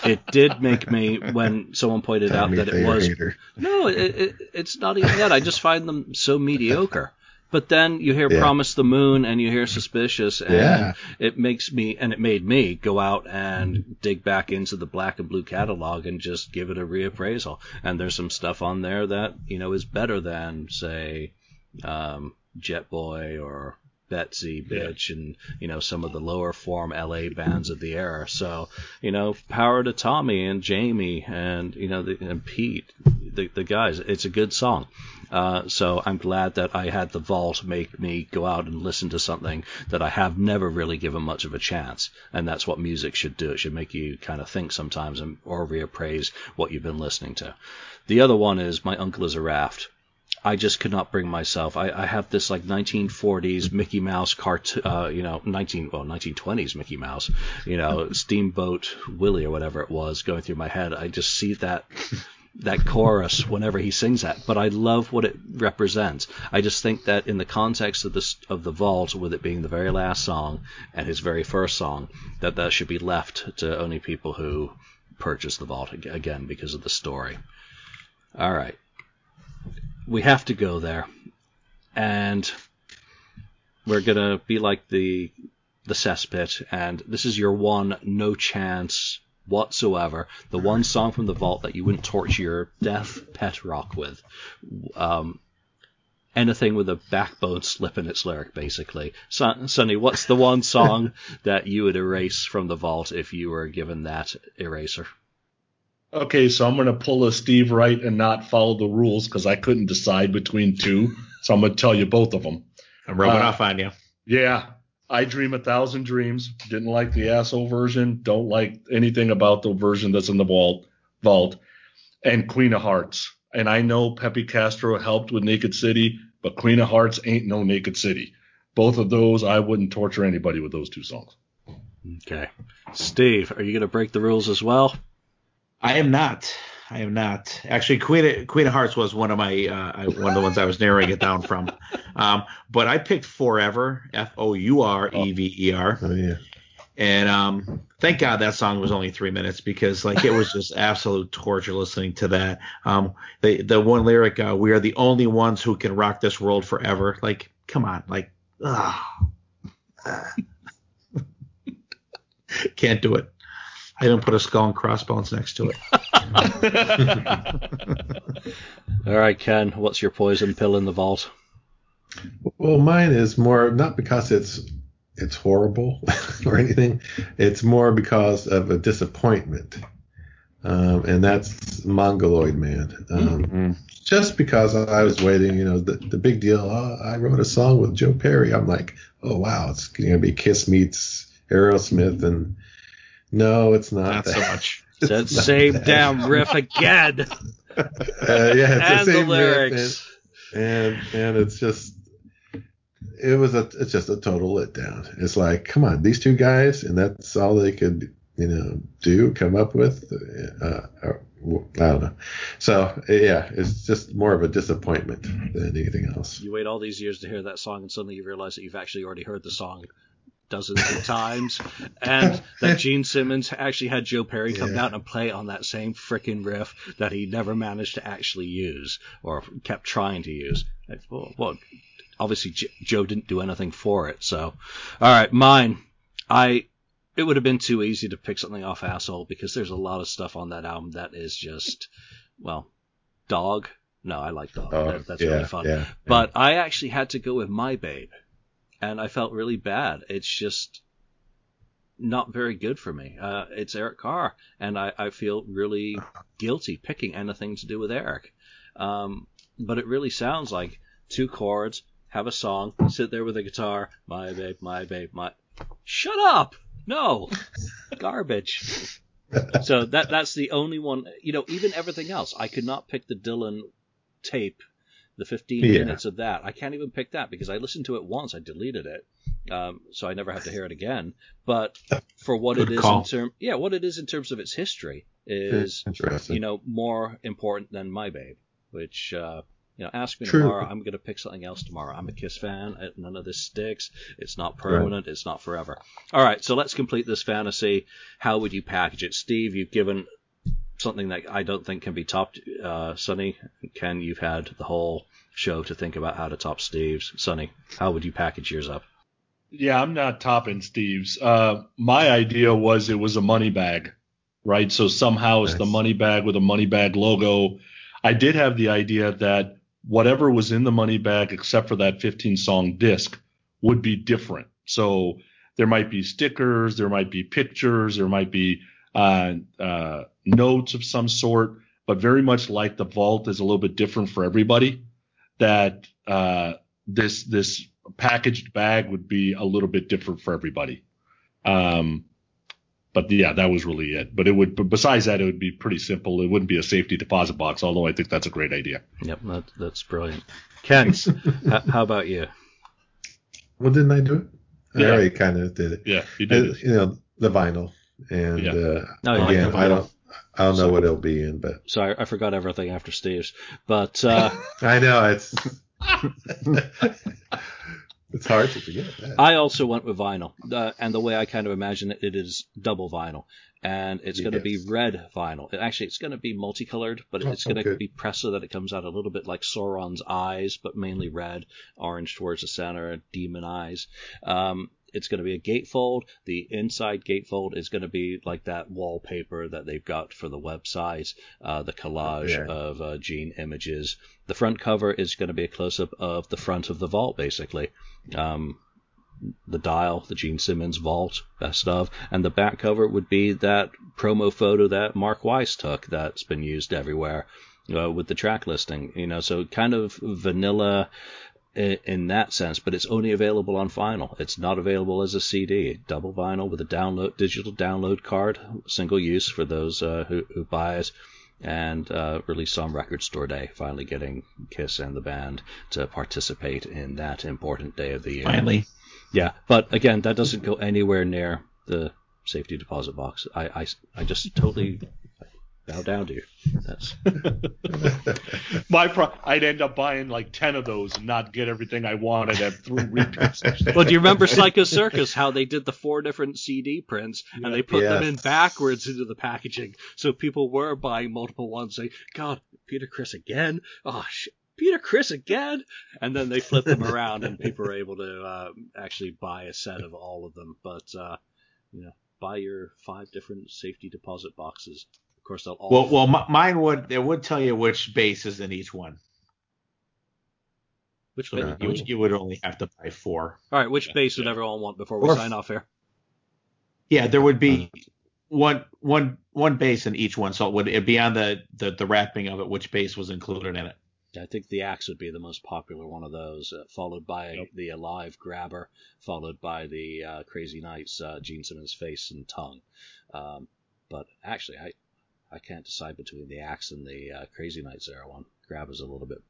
Speaker 1: it did make me when someone pointed out that it was
Speaker 4: hater.
Speaker 1: no, it, it, it's not even that. I just find them so mediocre. But then you hear
Speaker 4: Yeah.
Speaker 1: Promise the Moon and you hear Suspicious, and
Speaker 4: Yeah.
Speaker 1: it makes me, and it made me go out and dig back into the Black 'n Blue catalog and just give it a reappraisal. And there's some stuff on there that, you know, is better than, say, um, Jetboy or Betsy Bitch and, you know, some of the lower form LA bands of the era. So, you know, power to Tommy and Jamie and, you know, the, and Pete, the, the guys. It's a good song. Uh, so I'm glad that I had the vault make me go out and listen to something that I have never really given much of a chance. And that's what music should do. It should make you kind of think sometimes and, or reappraise what you've been listening to. The other one is My Uncle is a Raft. I just could not bring myself. I, I have this like 1940s Mickey Mouse cartoon, uh, you know, 19 well 1920s Mickey Mouse, you know, <laughs> Steamboat Willie or whatever it was going through my head. I just see that that chorus whenever he sings that, but I love what it represents. I just think that in the context of this of the vault, with it being the very last song and his very first song, that that should be left to only people who purchase the vault again because of the story. All right, we have to go there, and we're gonna be like the the cesspit, and this is your one no chance whatsoever. The one song from the vault that you wouldn't torture your death pet rock with. Um, anything with a backbone slip in its lyric, basically. Son- Sonny, what's the one song <laughs> that you would erase from the vault if you were given that eraser?
Speaker 2: Okay, so I'm going to pull a Steve Wright and not follow the rules because I couldn't decide between two. So I'm going to tell you both of them.
Speaker 3: I'm rubbing
Speaker 2: Uh,
Speaker 3: off on you.
Speaker 2: Yeah, I Dream a Thousand Dreams. Didn't like the asshole version. Don't like anything about the version that's in the vault. Vault and Queen of Hearts. And I know Pepe Castro helped with Naked City, but Queen of Hearts ain't no Naked City. Both of those, I wouldn't torture anybody with those two songs.
Speaker 1: Okay. Steve, are you going to break the rules as well?
Speaker 3: I am not. I am not. Actually, Queen of, Queen of Hearts was one of my uh, one of the ones I was narrowing it down from. <laughs> Um, but I picked Forever, F O U R E V E R,
Speaker 4: Oh yeah.
Speaker 3: and um, thank God that song was only three minutes because like it was just absolute torture listening to that. Um, the the one lyric, uh, "We are the only ones who can rock this world forever." Like, come on, like, ugh. <laughs> can't do it. I didn't put a skull and crossbones next to it. <laughs>
Speaker 1: All right, Ken, what's your poison pill in the vault?
Speaker 4: Well, mine is more not because it's it's horrible <laughs> or anything. It's more because of a disappointment, um, and that's Mongoloid Man. Um, Just because I was waiting, you know, the, the big deal. Oh, I wrote a song with Joe Perry. I'm like, oh wow, it's going to be Kiss meets Aerosmith, and no, it's not.
Speaker 3: Not
Speaker 4: that.
Speaker 3: so much. <laughs>
Speaker 1: That
Speaker 4: It's not
Speaker 1: same
Speaker 4: that.
Speaker 1: damn riff again. <laughs>
Speaker 4: Uh, yeah, it's
Speaker 1: and
Speaker 4: the
Speaker 1: the
Speaker 4: same riff,
Speaker 1: lyrics.
Speaker 4: and and it's just it was a it's just a total letdown. It's like, come on, these two guys, and that's all they could you know do, come up with. Uh, or, I don't know. So yeah, it's just more of a disappointment than anything else.
Speaker 1: You wait all these years to hear that song, and suddenly you realize that you've actually already heard the song dozens of times, and that Gene Simmons actually had Joe Perry come
Speaker 4: Yeah.
Speaker 1: down and play on that same frickin' riff that he never managed to actually use or kept trying to use. Well, well, obviously J- Joe didn't do anything for it. So, all right, mine. I it would have been too easy to pick something off asshole because there's a lot of stuff on that album that is just well, dog. No, I like dog.
Speaker 4: Oh,
Speaker 1: That- that's
Speaker 4: yeah,
Speaker 1: really fun.
Speaker 4: yeah,
Speaker 1: But I actually had to go with My Babe, and I felt really bad. It's just not very good for me. Uh, it's Eric Carr, and I, I feel really guilty picking anything to do with Eric. Um, but it really sounds like two chords, have a song, sit there with a guitar, my babe, my babe, my. Shut up! No, <laughs> garbage. so that that's the only one. You know, even everything else, I could not pick the Dylan tape, the 15
Speaker 4: Yeah.
Speaker 1: minutes of that. I can't even pick that because I listened to it once. I deleted it, um, so I never have to hear it again. But for what
Speaker 3: Good
Speaker 1: it is
Speaker 3: call.
Speaker 1: in term, yeah, what it is in terms of its history is
Speaker 4: Interesting.
Speaker 1: you know more important than My Babe, which uh, You know, ask me
Speaker 4: True.
Speaker 1: tomorrow. I'm going to pick something else tomorrow. I'm a Kiss fan. None of this sticks. It's not permanent. It's not forever. All right, so let's complete this fantasy. How would you package it, Steve? You've given something that I don't think can be topped. Uh, Sonny, Ken, you've had the whole show to think about how to top Steve's. Sonny, how would you package yours up?
Speaker 2: Yeah, I'm not topping Steve's. Uh, my idea was it was a money bag, right? So somehow it's the money bag with a money bag logo. I did have the idea that whatever was in the money bag, except for that 15 song disc, would be different. So there might be stickers, there might be pictures, there might be uh, uh, notes of some sort, but very much like the vault is a little bit different for everybody. That uh, this this packaged bag would be a little bit different for everybody. Um, but yeah, that was really it. But it would, but besides that, it would be pretty simple. It wouldn't be a safety deposit box, although I think that's a great idea.
Speaker 1: Yep, that, that's brilliant. <laughs> Ken, h- how about you?
Speaker 4: Well, didn't I do it? I already kind of did it.
Speaker 2: Yeah, you did
Speaker 4: Uh,
Speaker 2: it.
Speaker 4: you know, the vinyl. And
Speaker 2: Yeah.
Speaker 4: uh,
Speaker 1: No, yeah,
Speaker 4: again,
Speaker 1: the
Speaker 4: I
Speaker 1: vinyl.
Speaker 4: don't, I don't know what it'll be in, but
Speaker 1: Sorry, I forgot everything after Steve's. But uh, <laughs>
Speaker 4: I know it's <laughs> it's hard to forget that.
Speaker 1: I also went with vinyl, uh, and the way I kind of imagine it, it is double vinyl, and it's going to be red vinyl. It- Actually, it's going to be multicolored, but
Speaker 4: Oh,
Speaker 1: it's going to
Speaker 4: okay.
Speaker 1: be pressed so that it comes out a little bit like Sauron's eyes, but mainly red, orange towards the center, demon eyes. Um, it's going to be a gatefold. The inside gatefold is going to be like that wallpaper that they've got for the website, uh, the collage
Speaker 4: Yeah.
Speaker 1: of uh, Gene images. The front cover is going to be a close up of the front of the vault, basically. Um, the dial, the Gene Simmons vault, best of, and the back cover would be that promo photo that Mark Weiss took that's been used everywhere uh, with the track listing. You know, so kind of vanilla in that sense, but it's only available on vinyl. It's not available as a CD. Double vinyl with a download digital download card, single use for those uh, who, who buy it. And uh, released on Record Store Day, finally getting Kiss and the band to participate in that important day of the year.
Speaker 3: Finally.
Speaker 1: Yeah, but again, that doesn't go anywhere near the safety deposit box. I, I, I just totally bow down to you. That's <laughs>
Speaker 2: My pro- I'd end up buying like ten of those and not get everything I wanted at three repeats. <laughs>
Speaker 1: well. Do you remember Psycho Circus? How they did the four different CD prints and they put them in backwards into the packaging, so people were buying multiple ones. Saying, "God, Peter Criss again? Oh shit." Peter Criss again, and then they flip them around, and people are able to uh, actually buy a set of all of them. But uh, you know, buy your five different safety deposit boxes. Of course, they'll all.
Speaker 3: Well, well, m- mine would it would tell you which bass is in each one.
Speaker 1: which
Speaker 3: So
Speaker 1: ba-
Speaker 3: you,
Speaker 1: which-
Speaker 3: you would only have to buy four.
Speaker 1: all right, which
Speaker 2: Yeah,
Speaker 1: bass would everyone want before we
Speaker 4: Or-
Speaker 1: sign off here?
Speaker 3: Yeah, there would be one one one bass in each one, so it would it'd be on the, the the wrapping of it which bass was included in it.
Speaker 1: I think the axe would be the most popular one of those, uh, followed by
Speaker 2: Yep.
Speaker 1: the alive grabber, followed by the uh, Crazy Nights, uh, Gene Simmons face and tongue. Um, but actually, I I can't decide between the axe and the uh, Crazy Nights era one. is a little bit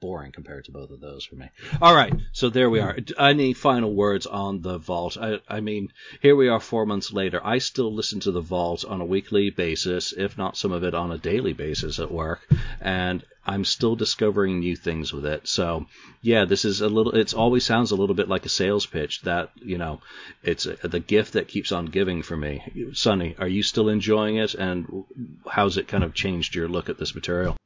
Speaker 1: boring compared to both of those for me. All right, so there we are. Any final words on the vault? I, I mean, here we are four months later. I still listen to the vault on a weekly basis, if not some of it on a daily basis at work, and I'm still discovering new things with it. So, yeah, this is a little. It's always sounds a little bit like a sales pitch. That you know, it's a, the gift that keeps on giving for me. Sonny, are you still enjoying it, and how's it kind of changed your look at this material?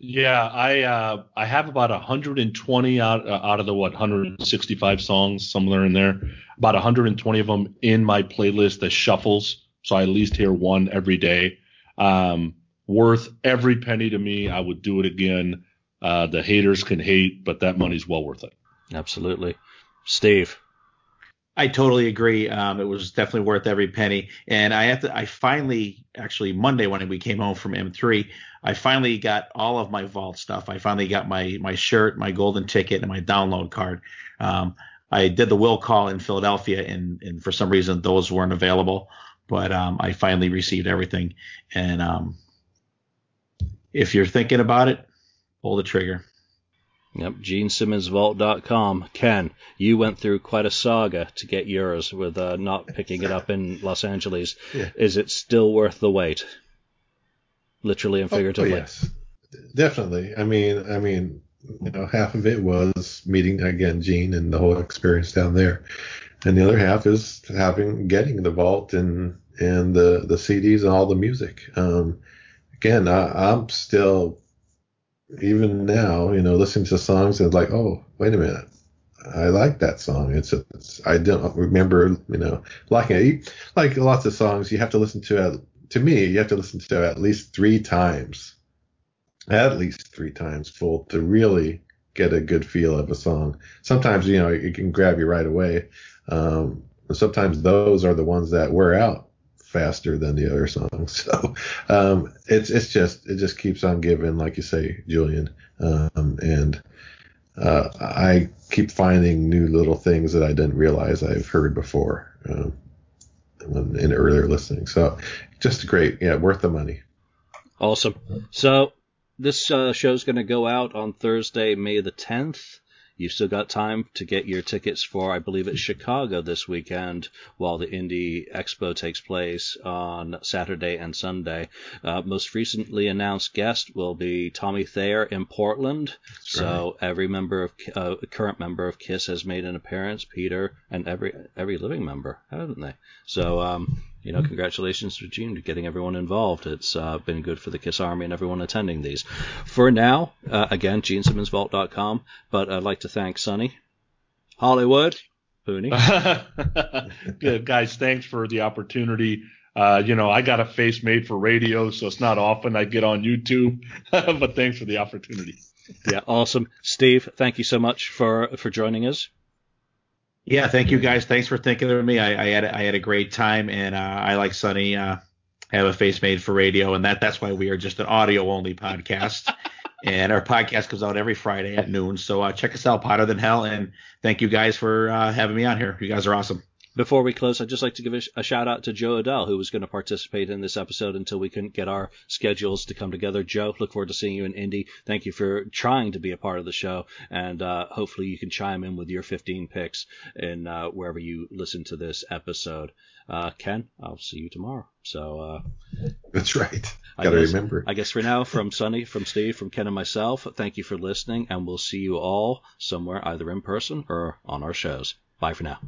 Speaker 2: Yeah, I uh, I have about 120 out uh, out of the what 165 songs somewhere in there. About 120 of them in my playlist that shuffles, so I at least hear one every day. Um, worth every penny to me. I would do it again. Uh, the haters can hate, but that money's well worth it.
Speaker 1: Absolutely, Steve.
Speaker 3: I totally agree. Um, it was definitely worth every penny. And I have to, I finally, actually Monday when we came home from M3, I finally got all of my vault stuff. I finally got my, my shirt, my golden ticket and my download card. Um, I did the will call in Philadelphia and, and for some reason those weren't available, but, um, I finally received everything. And, um, if you're thinking about it, pull the trigger.
Speaker 1: Yep, GeneSimmonsVault.com. Ken, you went through quite a saga to get yours with uh, not picking it up in Los Angeles.
Speaker 4: Yeah.
Speaker 1: Is it still worth the wait? Literally and
Speaker 4: Oh, oh,
Speaker 1: figuratively.
Speaker 4: yes. definitely. I mean, I mean, you know, half of it was meeting again Gene and the whole experience down there, and the other half is having getting the vault and and the the CDs and all the music. Um, again, I, I'm still even now, you know, listening to songs and like, oh, wait a minute, I like that song. It's, it's I don't remember, you know, liking it. Like lots of songs, you have to listen to it. To me, you have to listen to it at least three times, at least three times full to really get a good feel of a song. Sometimes, you know, it can grab you right away. Um, sometimes those are the ones that wear out faster than the other songs. <laughs> So um, it's it's just it just keeps on giving, like you say, Julian. Um, and uh, I keep finding new little things that I didn't realize I've heard before um, in earlier listening. So just great, yeah, worth the money.
Speaker 1: Awesome. So this uh, show is going to go out on Thursday, May the 10th. You've still got time to get your tickets for, I believe it's Chicago this weekend, while the Indy Expo takes place on Saturday and Sunday. Uh, most recently announced guest will be Tommy Thayer in Portland. So every member of uh, current member of Kiss has made an appearance. Peter and every every living member, haven't they? So um, you know, congratulations to Gene to getting everyone involved. It's uh, been good for the Kiss Army and everyone attending these. For now, uh, again, GeneSimmonsVault.com, but I'd like to thank Sonny, Hollywood, Pooney. <laughs>
Speaker 2: good, guys. Thanks for the opportunity. Uh, you know, I got a face made for radio, so it's not often I get on YouTube, <laughs> but thanks for the opportunity.
Speaker 1: Yeah, awesome. Steve, thank you so much for, for joining us.
Speaker 3: Yeah, thank you guys. Thanks for thinking of me. I, I had I had a great time, and uh, I like Sonny. Uh, have a face made for radio, and that that's why we are just an audio only podcast. <laughs> and our podcast comes out every Friday at noon. So uh, check us out, Potter Than Hell, and thank you guys for uh, having me on here. You guys are awesome.
Speaker 1: Before we close, I'd just like to give a, a, shout out to Joe Adele, who was going to participate in this episode until we couldn't get our schedules to come together. Joe, look forward to seeing you in Indy. Thank you for trying to be a part of the show, and uh, hopefully you can chime in with your 15 picks in uh, wherever you listen to this episode. Uh, Ken, I'll see you tomorrow. So uh,
Speaker 4: that's right. Got to remember.
Speaker 1: I guess for now, from Sonny, from Steve, from Ken, and myself, thank you for listening, and we'll see you all somewhere, either in person or on our shows. Bye for now.